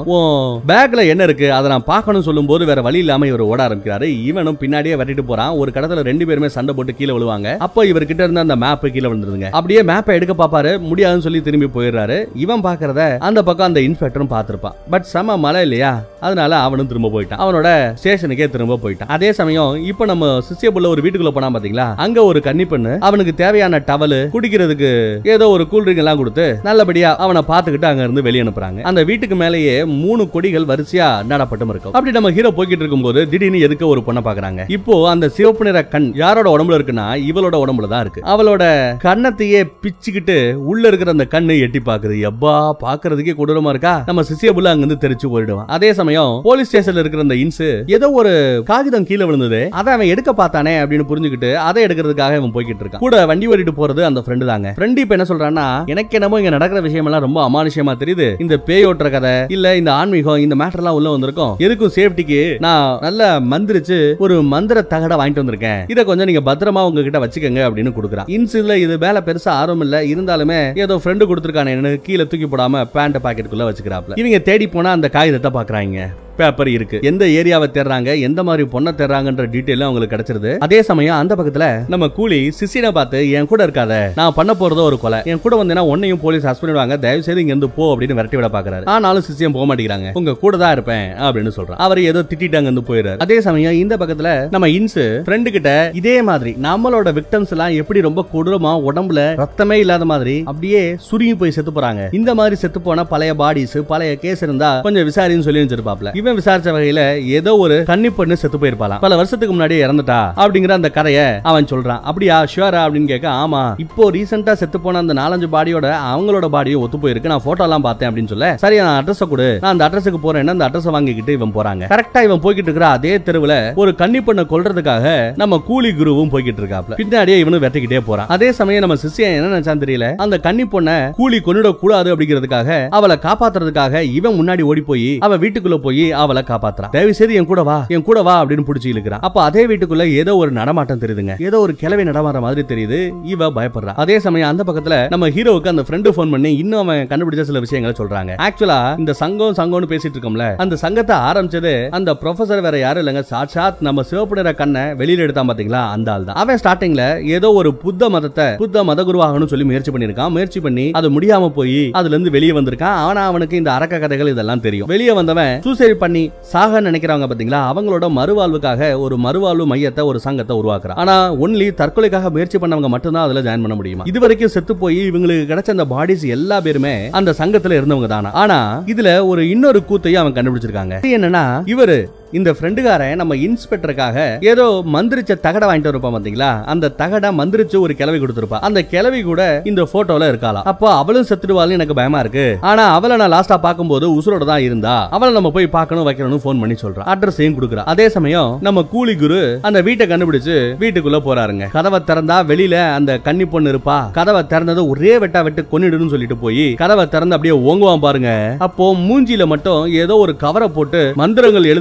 பேக்ல என்ன இருக்கு? அதை நான் பார்க்கணும் சொல்லும் போது வேற வழி இல்லாம இவர் ஓட ஆரம்பிக்கிறாரு. இவனும் பின்னாடியே வெட்டிட்டு போறான். ஒரு கடத்துல ரெண்டு பேருமே சண்டை போட்டு கீழே விழுவாங்க. அப்போ இவர்கிட்ட இருந்த அந்த மேப் கீழே விழுந்துருங்க அப்படியே மேப்பை எடுக்க பாப்பாரு முடியாதுன்னு சொல்லி திரும்பி போயிடுறாரு. இவன் பாக்குறத அந்த பக்கம் அந்த இன்ஸ்பெக்டரும் பார்த்திருப்பான். பட் செம மழை இல்லையா? அதனால அவனும் திரும்ப போயிட்டான். அவனோட ஸ்டேஷனுக்கே திரும்ப போயிட்டான். அதே சமயம் இப்ப நம்ம சிசியபுள்ள ஒரு வீட்டுக்குள்ள போனா பாத்தீங்களா? அங்க ஒரு கன்னி பெண்ணு அவனுக்கு தேவையான டவலு குடிக்கிறதுக்கு ஏதோ ஒரு கூல்ட்ரிங்க் எல்லாம் கொடுத்து நல்லபடியா அவனை பாத்துக்கிட்டு அங்க இருந்து வெளியே அனுப்புறாங்க. அந்த வீட்டுக்கு மேலேயே மூணு கொடிகள் வரிசையா நடப்பட்டும் இருக்கும். அப்படி நம்ம ஹீரோ போய்கிட்டு இருக்கும்போது திடீர்னு எதுக்க ஒரு பொண்ணை பாக்குறாங்க இப்போ அந்த சிவப்பு நிற கண் யாரோட உடம்புல இருக்குன்னா இவளோட உடம்புல தான் இருக்கு. அவளோட கண்ணத்தையே பிச்சுக்கிட்டு உள்ள இருக்கிற அந்த கண்ணு எட்டி பாக்குது எப்பா பாக்குறதுக்கே கொடூரமா இருக்கா? நம்ம சிசியபுள்ள அங்க இருந்து தெரிச்சு போயிடுவான். அதே சமயம் போலீஸ் ஸ்டேஷன்ல இருக்கிற அந்த இன்சு ஏதோ ஒரு காகிதம் கீழே விழுந்தது. அதை அவன் எடுக்க பார்த்தானே அப்படின்னு புரிஞ்சுக்கிட்டு அதை எடுக்கிறதுக்காக அவன் போய்கிட்டு இருக்கான். கூட வண்டி ஓட்டிட்டு போறது அந்த ஃப்ரெண்டு தாங்க. ஃப்ரெண்டு இப்ப என்ன சொல்றான்னா எனக்கு என்னமோ இங்க நடக்கிற விஷயம் எல்லாம் ரொம்ப அமானுஷமா தெரியுது. இந்த பேய் ஓட்டுற கதை இல்ல இந்த ஆன்மீகம் இந்த மேட்டர் எல்லாம் உள்ள வந்திருக்கும். எதுக்கும் சேஃப்டிக்கு நான் நல்ல மந்திரிச்சு ஒரு மந்திர தகட வாங்கிட்டு வந்திருக்கேன். இதை கொஞ்சம் நீங்க பத்திரமா உங்ககிட்ட வச்சுக்கோங்க அப்படின்னு கொடுக்குறான். இன்சுல இது மேல பெருசா ஆர்வம் இல்ல. இருந்தாலுமே ஏதோ ஃப்ரெண்டு கொடுத்துருக்கானே கீழே தூக்கி போடாம பேண்ட் பாக்கெட்டுக்குள்ள வச்சுக்கிறாப்ல. இவங்க தேடி போனா அந்த காகிதத்தை பாக்குறாங்க. பேப்பர் இருக்கு. எந்த ஏரியாவை தேடுறாங்க எந்த மாதிரி பொண்ணை தேடுறாங்கன்ற டீட்டெயில் அவங்களுக்கு கிடைச்சிருது. அதே சமயம் அந்த பக்கத்துல நம்ம கூலி சிசினை பார்த்து என் கூட இருக்காத நான் பண்ண போறதோ ஒரு கொலை. என் கூட வந்தேன்னா உன்னையும் போலீஸ் ஹஸ் பண்ணிடுவாங்க. தயவு செய்து இங்க இருந்து போ அப்படின்னு விரட்டி விட பாக்குறாரு ஆனாலும் சிசியம் போக மாட்டேங்கிறாங்க. உங்க கூட தான் இருப்பேன் அப்படின்னு சொல்றான் அவர் ஏதோ திட்டிட்டு அங்க இருந்து போயிடுறாரு அதே சமயம் இந்த பக்கத்துல நம்ம இன்சு ஃப்ரெண்டு கிட்ட இதே மாதிரி நம்மளோட விக்டம்ஸ் எல்லாம் எப்படி ரொம்ப கொடூரமா உடம்புல ரத்தமே இல்லாத மாதிரி அப்படியே சுருங்கி போய் செத்து போறாங்க. இந்த மாதிரி செத்து போன பழைய பாடிஸ் பழைய கேஸ் இருந்தா கொஞ்சம் விசாரின்னு சொல்லி வச்சிருப்பாப்ல. இவன் விசாரிச்ச வகையில ஏதோ ஒரு கன்னி பொண்ணு செத்து போயிருப்பாளாம். பல வருஷத்துக்கு முன்னாடி இறந்துட்டா அப்படிங்கிற அந்த கதையை அவன் சொல்றான். அப்படியா ஷுவரா? அப்படின்னு கேட்க ஆமா இப்போ ரீசெண்டா செத்து போன அந்த நாலஞ்சு பாடியோட அவங்களோட பாடியும் ஒத்து போயிருக்கு. நான் போட்டோ எல்லாம் பார்த்தேன் அப்படின்னு சொல்ல சரி நான் அட்ரஸ் கொடு. நான் அந்த அட்ரஸுக்கு போறேன் அந்த அட்ரஸ் வாங்கிக்கிட்டு இவன் போறாங்க. கரெக்டா இவன் போய்கிட்டு இருக்கிற அதே தெருவுல ஒரு கன்னி பொண்ணை கொல்றதுக்காக நம்ம கூலி குருவும் போய்கிட்டு இருக்காப்ல. பின்னாடியே இவனும் வெட்டிக்கிட்டே போறான். அதே சமயம் நம்ம சிசியன் என்ன நினைச்சான் தெரியல அந்த கன்னி பொண்ணை கூலி கொண்டுட கூடாது அப்படிங்கிறதுக்காக அவளை காப்பாத்துறதுக்காக இவன் முன்னாடி ஓடி போய் அவ வீட்டுக்குள்ள போய் அவளை காப்பாத்துறான். தயவு செய்து என் கூட வா என் கூட வா அப்படின்னு பிடிச்சி இழுக்கிறான். அப்ப அதே வீட்டுக்குள்ள ஏதோ ஒரு நடமாட்டம் தெரியுதுங்க. ஏதோ ஒரு கிளவி நடமாற மாதிரி தெரியுது. இவ பயப்படுறா. அதே சமயம் அந்த பக்கத்துல நம்ம ஹீரோவுக்கு அந்த ஃப்ரெண்டு ஃபோன் பண்ணி இன்னும் அவன் கண்டுபிடிச்ச சில விஷயங்களை சொல்றாங்க. ஆக்சுவலா இந்த சங்கம் சங்கம்னு பேசிட்டு இருக்கோம்ல அந்த சங்கத்தை ஆரம்பிச்சது அந்த ப்ரொஃபசர் வேற யாரும் இல்லைங்க. சாட்சாத் நம்ம சிவப்பு நிற கண்ணை வெளியில எடுத்தான் பாத்தீங்களா? அந்த ஆள் தான். அவன் ஸ்டார்டிங்ல ஏதோ ஒரு புத்த மதத்தை புத்த மத குருவாகணும்னு சொல்லி முயற்சி பண்ணிருக்கான் முயற்சி பண்ணி அது முடியாம போய் அதுல இருந்து வெளியே வந்திருக்கான். ஆனா அவனுக்கு இந்த அரக்க கதைகள் இதெல்லாம் தெரியும். வெளியே வந்தவன் சூசைட் பண்ணி சாக நினைக்கிறவங்க பாத்தீங்களா அவங்களோட மறுவாழ்வுக்காக ஒரு மறுவாழ்வு மையத்தை ஒரு சங்கத்தை உருவாக்குறான் ஆனா ஒன்லி தற்கொலைக்காக முயற்சி பண்ணவங்க மட்டும்தான் அதுல ஜாயின் பண்ண முடியுமா? இது வரைக்கும் செத்து போய் இவங்களுக்கு கிடைச்ச அந்த பாடிஸ் எல்லா பேருமே அந்த சங்கத்துல இருந்தவங்க தானா? ஆனா இதுல ஒரு இன்னொரு கூத்தையும் அவன் கண்டுபிடிச்சிருக்காங்க. என்னன்னா இவரு இந்த ஃப்ரெண்டுகாரன் நம்ம இன்ஸ்பெக்டருக்காக ஏதோ மந்திரிச்ச தகட வாங்கிட்டு இருப்பான் பாத்தீங்களா? அந்த தகடை மந்திரிச்சு ஒரு கிளவி கொடுத்துருப்பா. அந்த கிளவி கூட இந்த போட்டோல இருக்காளா அப்போ அவளும் செத்துடுவாள்னு எனக்கு பயமா இருக்கு. ஆனா அவளை நான் லாஸ்டா பாக்கும்போது உசுரோட தான் இருந்தா அவளை நம்ம போய் பார்க்கணும் வைக்கணும்னு போன் பண்ணி சொல்றான். அட்ரஸையும் கொடுக்குறா. அதே சமயம் நம்ம கூலி குரு அந்த வீட்டை கண்டுபிடிச்சு வீட்டுக்குள்ள போறாருங்க. கதவை திறந்தா வெளியில அந்த கன்னி பொண்ணு இருப்பா. கதவை திறந்தது ஒரே வெட்டா வெட்டு கொன்னிடுன்னு சொல்லிட்டு போய் கதவை திறந்து அப்படியே ஓங்குவான் பாருங்க. அப்போ மூஞ்சில மட்டும் ஏதோ ஒரு கவரை போட்டு மந்திரங்கள்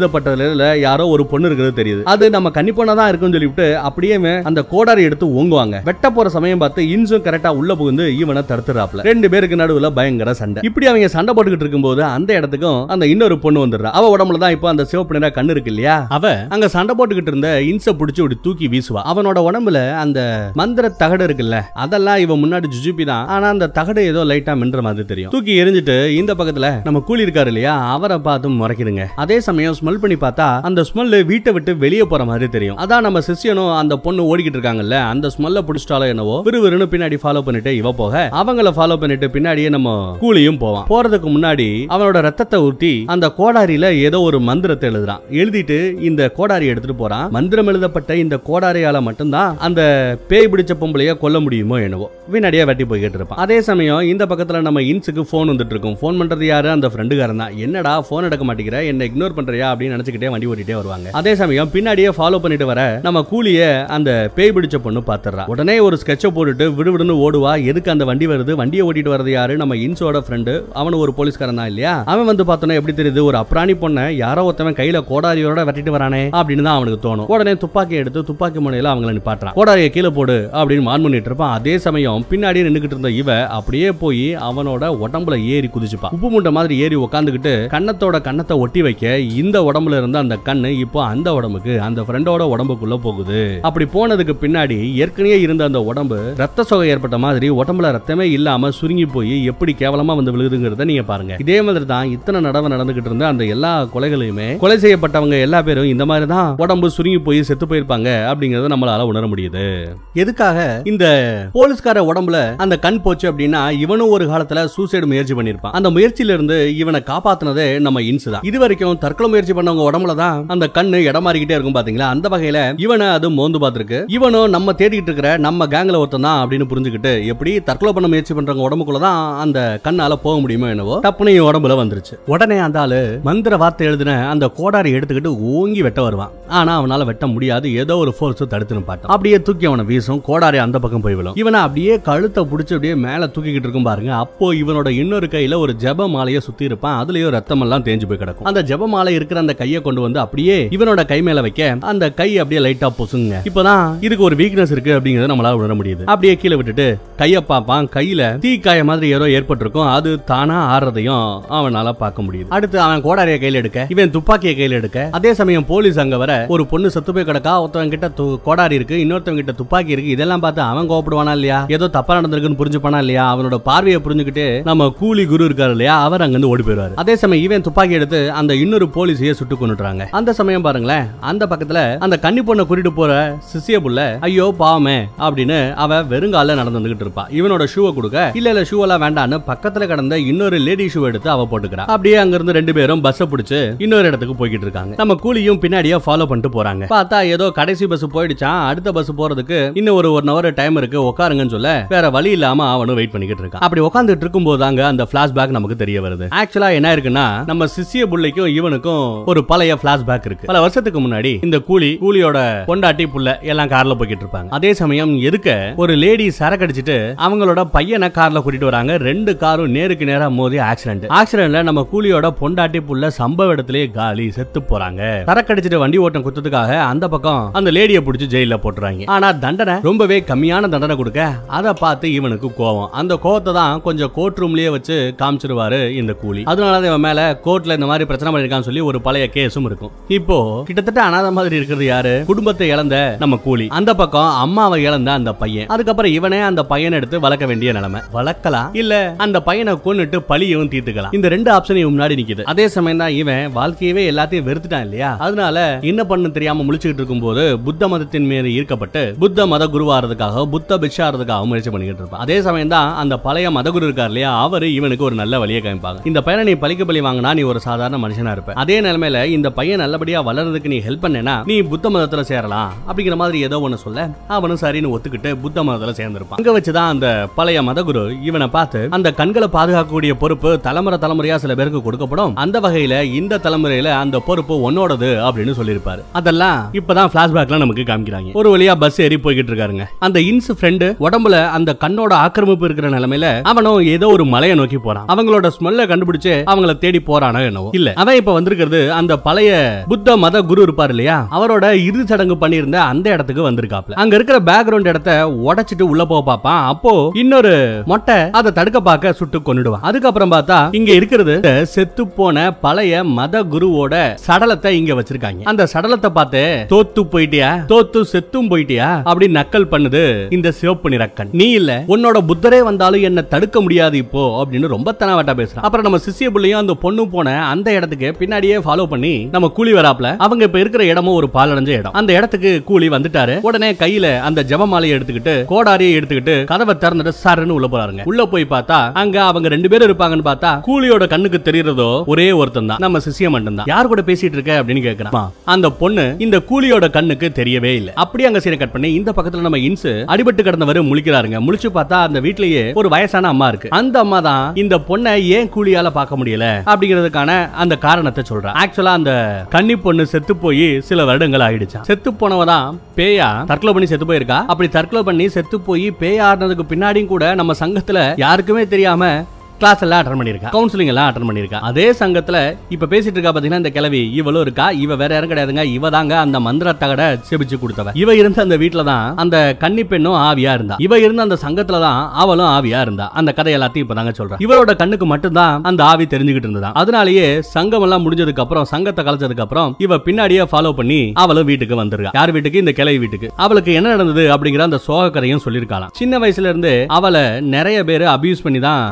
எழுதப்பட்டதுல யாரோ ஒரு பொண்ணு இருக்கிறது தெரியுது. அது நம்ம கன்னி பொண்ணா தான் இருக்குன்னு சொல்லிவிட்டு அப்படியே அந்த கோடாரி எடுத்து ஓங்குவாங்க. வெட்ட போற சமயம் பார்த்து இன்சும் கரெக்டா உள்ள புகுந்து இவனை தடுத்துறாப்ல. ரெண்டு பேருக்கு நடுவுல பயங்கர சண்டை. இப்படி அவங்க சண்டை போட்டுக்கிட்டு இருக்கும்போது அந்த இடத்துக்கும் அந்த இன்னொரு பொண்ணு வந்துடுறா. அவ உடம்புல தான் இப்போ அந்த சிவப்பு நிற கண்ணு இருக்கு இல்லையா? அவ அங்க சண்டை போட்டுக்கிட்டு இருந்த இன்ச பிடிச்சி இப்படி தூக்கி வீசுவா. அவனோட உடம்புல அந்த மந்திர தகடு இருக்குல்ல அதெல்லாம் இவன் முன்னாடி ஜுஜுபி தான். ஆனா அந்த தகடு ஏதோ லைட்டா மின்ற மாதிரி தெரியும். தூக்கி எரிஞ்சிட்டு இந்த பக்கத்துல நம்ம கூலி இருக்காரு இல்லையா? அவரை பார்த்து முறைக்கிடுங்க. அதே சமயம் ஸ்மெல் பண்ணி பார்த்தா அந்த ஸ்மெல் வீட்டை விட்டு வெளியே போற மாதிரி தெரியும். அதான் நம்ம சிஷியனும் அந்த பொண்ணு ஓடிக்கிட்டு இருக்காங்கல்ல அந்த ஸ்மெல்ல பிடிச்சிட்டாலோ என்னவோ விறுவிறுன்னு பின்னாடி ஃபாலோ பண்ணிட்டு இவ போக அவங்கள ஃபாலோ பண்ணிட்டு பின்னாடியே நம்ம கூலியும் போவான். போறதுக்கு முன்னாடி அவனோட ரத்தத்தை ஊத்தி அந்த கோடாரியில ஏதோ ஒரு மந்திரத்தை எழுதுறான். எழுதிட்டு இந்த கோடாரி எடுத்துட்டு போறான். மந்திரம் எழுதப்பட்ட இந்த கோடாரியால மட்டும்தான் அந்த பேய் பிடிச்ச பொம்பளைய கொல்ல முடியுமோ என்னவோ. வினாடியா வெட்டி போய்கிட்டு இருப்பான் அதே சமயம் இந்த பக்கத்துல நம்ம இன்ஸுக்கு போன் வந்துட்டு இருக்கும். போன் பண்றது யாரு? அந்த ஃப்ரெண்டுகாரன் தான். என்னடா போன் எடுக்க மாட்டேங்கிற? என்ன இக்னோர் பண்றியா அப்படின்னு நினைச்சு நினைச்சுக்கிட்டே வண்டி ஓட்டிட்டே வருவாங்க. அதே சமயம் பின்னாடியே ஃபாலோ பண்ணிட்டு வர நம்ம கூலிய அந்த பேய் பிடிச்ச பொண்ணு பாத்துறா. உடனே ஒரு ஸ்கெட்சை போட்டுட்டு விடுவிடுன்னு ஓடுவா. எதுக்கு அந்த வண்டி வருது? வண்டியை ஓட்டிட்டு வரது யாரு? நம்ம இன்ஸோட ஃப்ரெண்டு அவனு ஒரு போலீஸ்காரன் தான் இல்லையா? அவன் வந்து பார்த்தோன்னா எப்படி தெரியுது? ஒரு அப்ராணி பொண்ணை யாரோ ஒருத்தவன் கையில கோடாரியோட வெட்டிட்டு வரானே அப்படின்னு தான் அவனுக்கு தோணும். உடனே துப்பாக்கி எடுத்து துப்பாக்கி முனையில அவங்கள நிப்பாட்டுறான். கோடாரியை கீழே போடு அப்படின்னு மான் பண்ணிட்டு இருப்பான். அதே சமயம் பின்னாடியே நின்னுகிட்டு இருந்த இவ அப்படியே போய் அவனோட உடம்புல ஏறி குதிச்சுப்பான் உப்பு மூட்டை மாதிரி ஏறி உட்காந்துக்கிட்டு கன்னத்தோட கன்னத்தை ஒட்டி வைக்க இந்த உடம்புல இருந்த அந்த கண்ணு இப்போ அந்த உடம்புக்கு அந்த ஃப்ரெண்டோட உடம்புக்குள்ள போகுது. அப்படி போனதுக்கு பின்னாடி ஏற்கனவே இருந்த அந்த உடம்பு ரத்த சோகை ஏற்பட்ட மாதிரி உடம்புல ரத்தமே இல்லாம சுருங்கி போய் எப்படி கேவலமா வந்து விழுகுதுங்கிறத நீங்க பாருங்க. இதே மாதிரி தான் இத்தனை நடவு நடந்துகிட்டு இருந்த அந்த எல்லா கொலைகளையுமே கொலை செய்யப்பட்டவங்க எல்லா பேரும் இந்த மாதிரி தான் உடம்பு சுருங்கி போய் செத்து போயிருப்பாங்க அப்படிங்கறத நம்மளால உணர முடியுது. எதுக்காக இந்த போலீஸ்கார உடம்புல அந்த கண் போச்சு அப்படின்னா இவனும் ஒரு காலத்துல சூசைடு முயற்சி பண்ணிருப்பான் அந்த முயற்சியில இருந்து இவனை காப்பாத்துனதே நம்ம இன்சு தான். இது வரைக்கும் தற்கொலை முயற்சி பண்ணவங்க உடம்புல தான் அந்த கண்ணு இடமாறிக்கிட்டே இருக்கும் பாத்தீங்களா? அந்த வகையில இவனை அது மோந்து பார்த்திருக்கு. இவனும் நம்ம தேடிட்டு இருக்கிற நம்ம கேங்ல ஒருத்தன் தான் அப்படின்னு புரிஞ்சுக்கிட்டு எப்படி தற்கொலை பண்ண முயற்சி பண்றவங்க உடம்புக்குள்ள தான் அந்த கண்ணால போக முடியுமோ என்னவோ டப்புனு உடம்புல வந்துருச்சு. உடனே அந்த ஆளு மந்திர வார்த்தை எழுதின அந்த கோடாரி எடுத்துக்கிட்டு ஓங்கி வெட்ட வருவான். ஆனா அவனால வெட்ட முடியாது. ஏதோ ஒரு ஃபோர்ஸ் தடுத்து நிப்பாட்டும் அப்படியே தூக்கி அவனை வீசும். கோடாரி அந்த பக்கம் போய் விழும். இவனை அப்படியே கழுத்தை பிடிச்சி அப்படியே மேல தூக்கிக்கிட்டு இருக்கும் பாருங்க. அப்போ இவனோட இன்னொரு கையில ஒரு ஜப மாலையை சுத்தி இருப்பான். அதுலயும் ரத்தம் எல்லாம் தேஞ்சு போய் கிடக்கும். அந்த ஜப மாலை இருக்கிற அந்த கையை கொண்டு வந்து அப்படியே இவனோட கை மேல வைக்க அந்த கை அப்படியே லைட்டா பொசுங்க இப்பதான் இதுக்கு ஒரு வீக்னஸ் இருக்கு அப்படிங்கறத நம்மளால உணர முடியுது. அப்படியே கீழே விட்டுட்டு கைய பார்ப்பான் கையில தீக்காய மாதிரி ஏதோ ஏற்பட்டிருக்கும் அது தானா ஆடுறதையும் அவனால பார்க்க முடியுது. அடுத்து அவன் கோடாரிய கையில எடுக்க இவன் துப்பாக்கியை கையில எடுக்க. அதே சமயம் போலீஸ் அங்க வர ஒரு பொண்ணு செத்து போய் கிடக்கா ஒருத்தவங்க கிட்ட து- கோடாரி இருக்கு இன்னொருத்தவங்க கிட்ட துப்பாக்கி இருக்கு இதெல்லாம் பார்த்து அவன் கோபப்படுவானா இல்லையா? ஏதோ தப்பா நடந்திருக்குன்னு புரிஞ்சுப்பானா இல்லையா? அவனோட பார்வையை புரிஞ்சுக்கிட்டு நம்ம கூலி குரு இருக்காரு இல்லையா அவர் அங்க இருந்து ஓடி போயிடுவாரு. அதே சமயம் இவன் துப்பாக்கி எடுத்து அந்த இன்னொரு போலீஸையே சுட்டு சொல்றாங்க. அந்த சமயம் பாருங்களேன் அந்த பக்கத்துல அந்த கன்னி பொண்ணை கூட்டிட்டு போற சிசிய புள்ள ஐயோ பாவமே அப்படின்னு அவ வெறுங்கால நடந்து வந்துகிட்டு இருப்பா. இவனோட ஷூவை கொடுக்க இல்ல இல்ல ஷூ எல்லாம் வேண்டாம்னு பக்கத்துல கடந்த இன்னொரு லேடி ஷூ எடுத்து அவ போட்டுக்கிறா. அப்படியே அங்க இருந்து ரெண்டு பேரும் பஸ்ஸை பிடிச்சு இன்னொரு இடத்துக்கு போய்கிட்டு இருக்காங்க. நம்ம கூலியும் பின்னாடியே ஃபாலோ பண்ணிட்டு போறாங்க. பார்த்தா ஏதோ கடைசி பஸ் போயிடுச்சான் அடுத்த பஸ் போறதுக்கு இன்னும் ஒரு ஒன் ஹவர் டைம் இருக்கு உட்காருங்கன்னு சொல்ல வேற வழி இல்லாம அவனும் வெயிட் பண்ணிக்கிட்டு இருக்கான். அப்படி உட்காந்துட்டு இருக்கும் போதாங்க அந்த பிளாஷ்பேக் நமக்கு தெரிய வருது. ஆக்சுவலா என்ன இருக்குன்னா நம்ம சிசிய புள்ளைக்கும் இவனுக்கும் ஒரு பழைய பிளாஷ்பேக் இருக்கு. பல வருஷத்துக்கு முன்னாடி இந்த கூலி கூலியோட பொண்டாட்டி புள்ள எல்லாம் கார்ல போய்கிட்டு இருப்பாங்க. அதே சமயம் எதுக்க ஒரு லேடி சரக்கடிச்சிட்டு அவங்களோட பையனை கார்ல கூட்டிட்டு வராங்க. ரெண்டு காரும் நேருக்கு நேரா மோதி ஆக்சிடென்ட் ஆக்சிடென்ட்ல நம்ம கூலியோட பொண்டாட்டி புள்ள சம்பவ இடத்திலேயே காலி செத்து போறாங்க. சரக்கடிச்சிட்டு வண்டி ஓட்டம் குத்ததுக்காக அந்த பக்கம் அந்த லேடியை பிடிச்சி ஜெயில போட்டுறாங்க. ஆனா தண்டனை ரொம்பவே கம்மியான தண்டனை கொடுக்க அதை பார்த்து இவனுக்கு கோவம். அந்த கோவத்தை தான் கொஞ்சம் கோர்ட் ரூம்லயே வச்சு காமிச்சிருவாரு இந்த கூலி. அதனால தான் இவன் மேல கோர்ட்ல இந்த மாதிரி பிரச்சனை பண்ணிருக்கான்னு சொல்லி ஒரு பழைய கேஸும் இருக்கும். இப்போ கிட்டத்தட்ட அனாத மாதிரி இருக்கிறது யாரு? குடும்பத்தை இழந்த நம்ம கூலி. அந்த பக்கம் அம்மாவை இழந்த அந்த பையன். அதுக்கப்புறம் இவனே அந்த பையனை எடுத்து வளர்க்க வேண்டிய நிலைமை. வளர்க்கலாம் இல்ல அந்த பையனை கொண்டுட்டு பழியவும் தீர்த்துக்கலாம். இந்த ரெண்டு ஆப்ஷனையும் முன்னாடி நிக்குது. அதே சமயம் தான் இவன் வாழ்க்கையவே எல்லாத்தையும் வெறுத்துட்டான் இல்லையா? அதனால என்ன பண்ணு தெரியாம முழிச்சுக்கிட்டு இருக்கும்போது புத்த மதத்தின் மீது ஈர்க்கப்பட்டு புத்த மத குருவாகிறதுக்காக புத்த பிக்ஷாகிறதுக்காக முயற்சி பண்ணிக்கிட்டு இருப்பான். அதே சமயம் தான் அந்த பழைய மதகுரு இருக்கார் இல்லையா அவரு இவனுக்கு ஒரு நல்ல வழியை காமிப்பாங்க. இந்த பையனை நீ பழிக்க பழி வாங்கினா நீ ஒரு சாதாரண மனுஷனா இருப்ப. அதே நிலைமையில இந்த பையன் நல்லபடியா வளர்றதுக்கு நீ ஹெல்ப் பண்ணேனா நீ புத்த மதத்துல சேரலாம். அப்படிங்கிற மாதிரி ஏதோ ஒண்ணு சொல்ல அவனும் சரின்னு ஒத்துக்கிட்டு புத்த மதத்துல சேர்ந்திருப்பான். அங்க வச்சுதான் அந்த பழைய மதகுரு இவனை பார்த்து அந்த கண்களை பாதுகாக்கக்கூடிய பொறுப்பு தலைமுறை தலைமுறையா சில பேருக்கு கொடுக்கப்படும். அந்த வகையில இந்த தலைமுறையில அந்த பொறுப்பு உன்னோடது அப்படின்னு சொல்லியிருப்பாரு. அதெல்லாம் இப்பதான் பிளாஷ்பேக்ல நமக்கு காமிக்கிறாங்க. ஒரு வழியா பஸ் ஏறி போய்கிட்டு இருக்காருங்க. அந்த இன்ஸ் ஃப்ரெண்டு உடம்புல அந்த கண்ணோட ஆக்கிரமிப்பு இருக்கிற நிலைமையில அவனும் ஏதோ ஒரு மலையை நோக்கி போறான். அவங்களோட ஸ்மெல்ல கண்டுபிடிச்சு அவங்கள தேடி போறானோ என்னவோ. இல்ல அவன் இப்ப வந்திருக்கிறது அந்த பழைய புத்த மத குரு இருப்பார் இல்லையா? அவரோட இறுதி சடங்கு பண்ணியிருந்த அந்த இடத்துக்கு வந்திருக்காப்ல அங்க இருக்கிற பேக்ரவுண்ட் இடத்த உடைச்சிட்டு உள்ள போக பார்ப்பான். அப்போ இன்னொரு மொட்டை அதை தடுக்க பார்க்க சுட்டு கொண்டுடுவான் அதுக்கப்புறம் பார்த்தா இங்க இருக்கிறது செத்து போன பழைய மத குருவோட சடலத்தை இங்க வச்சிருக்காங்க. அந்த சடலத்தை பார்த்து தோத்து போயிட்டியா? தோத்து செத்தும் போயிட்டியா? அப்படி நக்கல் பண்ணுது இந்த சிவப்பு நிறக்கன் நீ இல்ல உன்னோட புத்தரே வந்தாலும் என்ன தடுக்க முடியாது இப்போ அப்படின்னு ரொம்ப தனவாட்டா பேசுறான். அப்புறம் நம்ம சிசிய பிள்ளையும் அந்த பொண்ணு போன அந்த இடத்துக்கு பின்னாடியே ஃபாலோ பண்ணி நம்ம கூலி வராப்ல அவங்க இப்ப இருக்கிற இடமும் ஒரு பாலடைஞ்ச இடம். அந்த இடத்துக்கு கூலி வந்துட்டாரு. உடனே கையில அந்த ஜெபமாலையை எடுத்துக்கிட்டு கோடாரியை எடுத்துக்கிட்டு கதவை திறந்துட்டு சாருன்னு உள்ள போறாருங்க. உள்ள போய் பார்த்தா அங்க அவங்க ரெண்டு பேரும் இருப்பாங்கன்னு பார்த்தா கூலியோட கண்ணுக்கு தெரியறதோ ஒரே ஒருத்தன் தான். நம்ம சிசிய மட்டும் தான். யார் கூட பேசிட்டு இருக்க அப்படின்னு கேக்குறான். அந்த பொண்ணு இந்த கூலியோட கண்ணுக்கு தெரியவே இல்ல. அப்படியே அங்க சீனை கட் பண்ணி இந்த பக்கத்துல நம்ம இன்சு அடிபட்டு கிடந்தவர் முழிக்கிறாருங்க. முழிச்சு பார்த்தா அந்த வீட்லயே ஒரு வயசான அம்மா இருக்கு. அந்த அம்மா தான் இந்த பொண்ணை ஏன் கூலியால பார்க்க முடியல? அப்படிங்கிறதுக்கான அந்த காரணத்தை சொல்றா. ஆக்சுவலா அந்த கன்னி பொண்ணு செத்து போய் சில வருடங்கள் ஆயிடுச்சான் செத்து போனவதான் பேயா தற்கொலை பண்ணி செத்து போயிருக்கா? அப்படி தற்கொலை பண்ணி செத்து போய் பேய் ஆடுனதுக்கு பின்னாடியும் கூட நம்ம சங்கத்துல யாருக்குமே தெரியாம கிளாஸ் எல்லாம் அட்டன் பண்ணிருக்கா கவுன்சிலிங் எல்லாம் அட்டன் பண்ணிருக்கா அதே சங்கத்துல இப்ப பேசிட்டு இருக்கா பாத்தீங்கன்னா இந்த கிளவி இவளும் இருக்கா இவ வேற யாரும் கிடையாதுங்க இவ தாங்க அந்த மந்திர தகட செபிச்சு கொடுத்தவ. இவ இருந்த அந்த வீட்டுல தான் அந்த கன்னி பெண்ணும் ஆவியா இருந்தா. இவ இருந்த அந்த சங்கத்துல தான் அவளும் ஆவியா இருந்தா. அந்த கதை எல்லாத்தையும் இப்ப தாங்க சொல்றேன். இவளோட கண்ணுக்கு மட்டும்தான் அந்த ஆவி தெரிஞ்சுக்கிட்டு இருந்ததா. அதனாலேயே சங்கம் எல்லாம் முடிஞ்சதுக்கு அப்புறம் சங்கத்தை கலைச்சதுக்கு அப்புறம் இவ பின்னாடியே ஃபாலோ பண்ணி அவளும் வீட்டுக்கு வந்துருக்கா. யார் வீட்டுக்கு? இந்த கிளை வீட்டுக்கு. அவளுக்கு என்ன நடந்தது அப்படிங்கிற அந்த சோக கதையும் சொல்லிருக்கலாம் சின்ன வயசுல இருந்து அவளை நிறைய பேர் அபியூஸ் பண்ணி தான்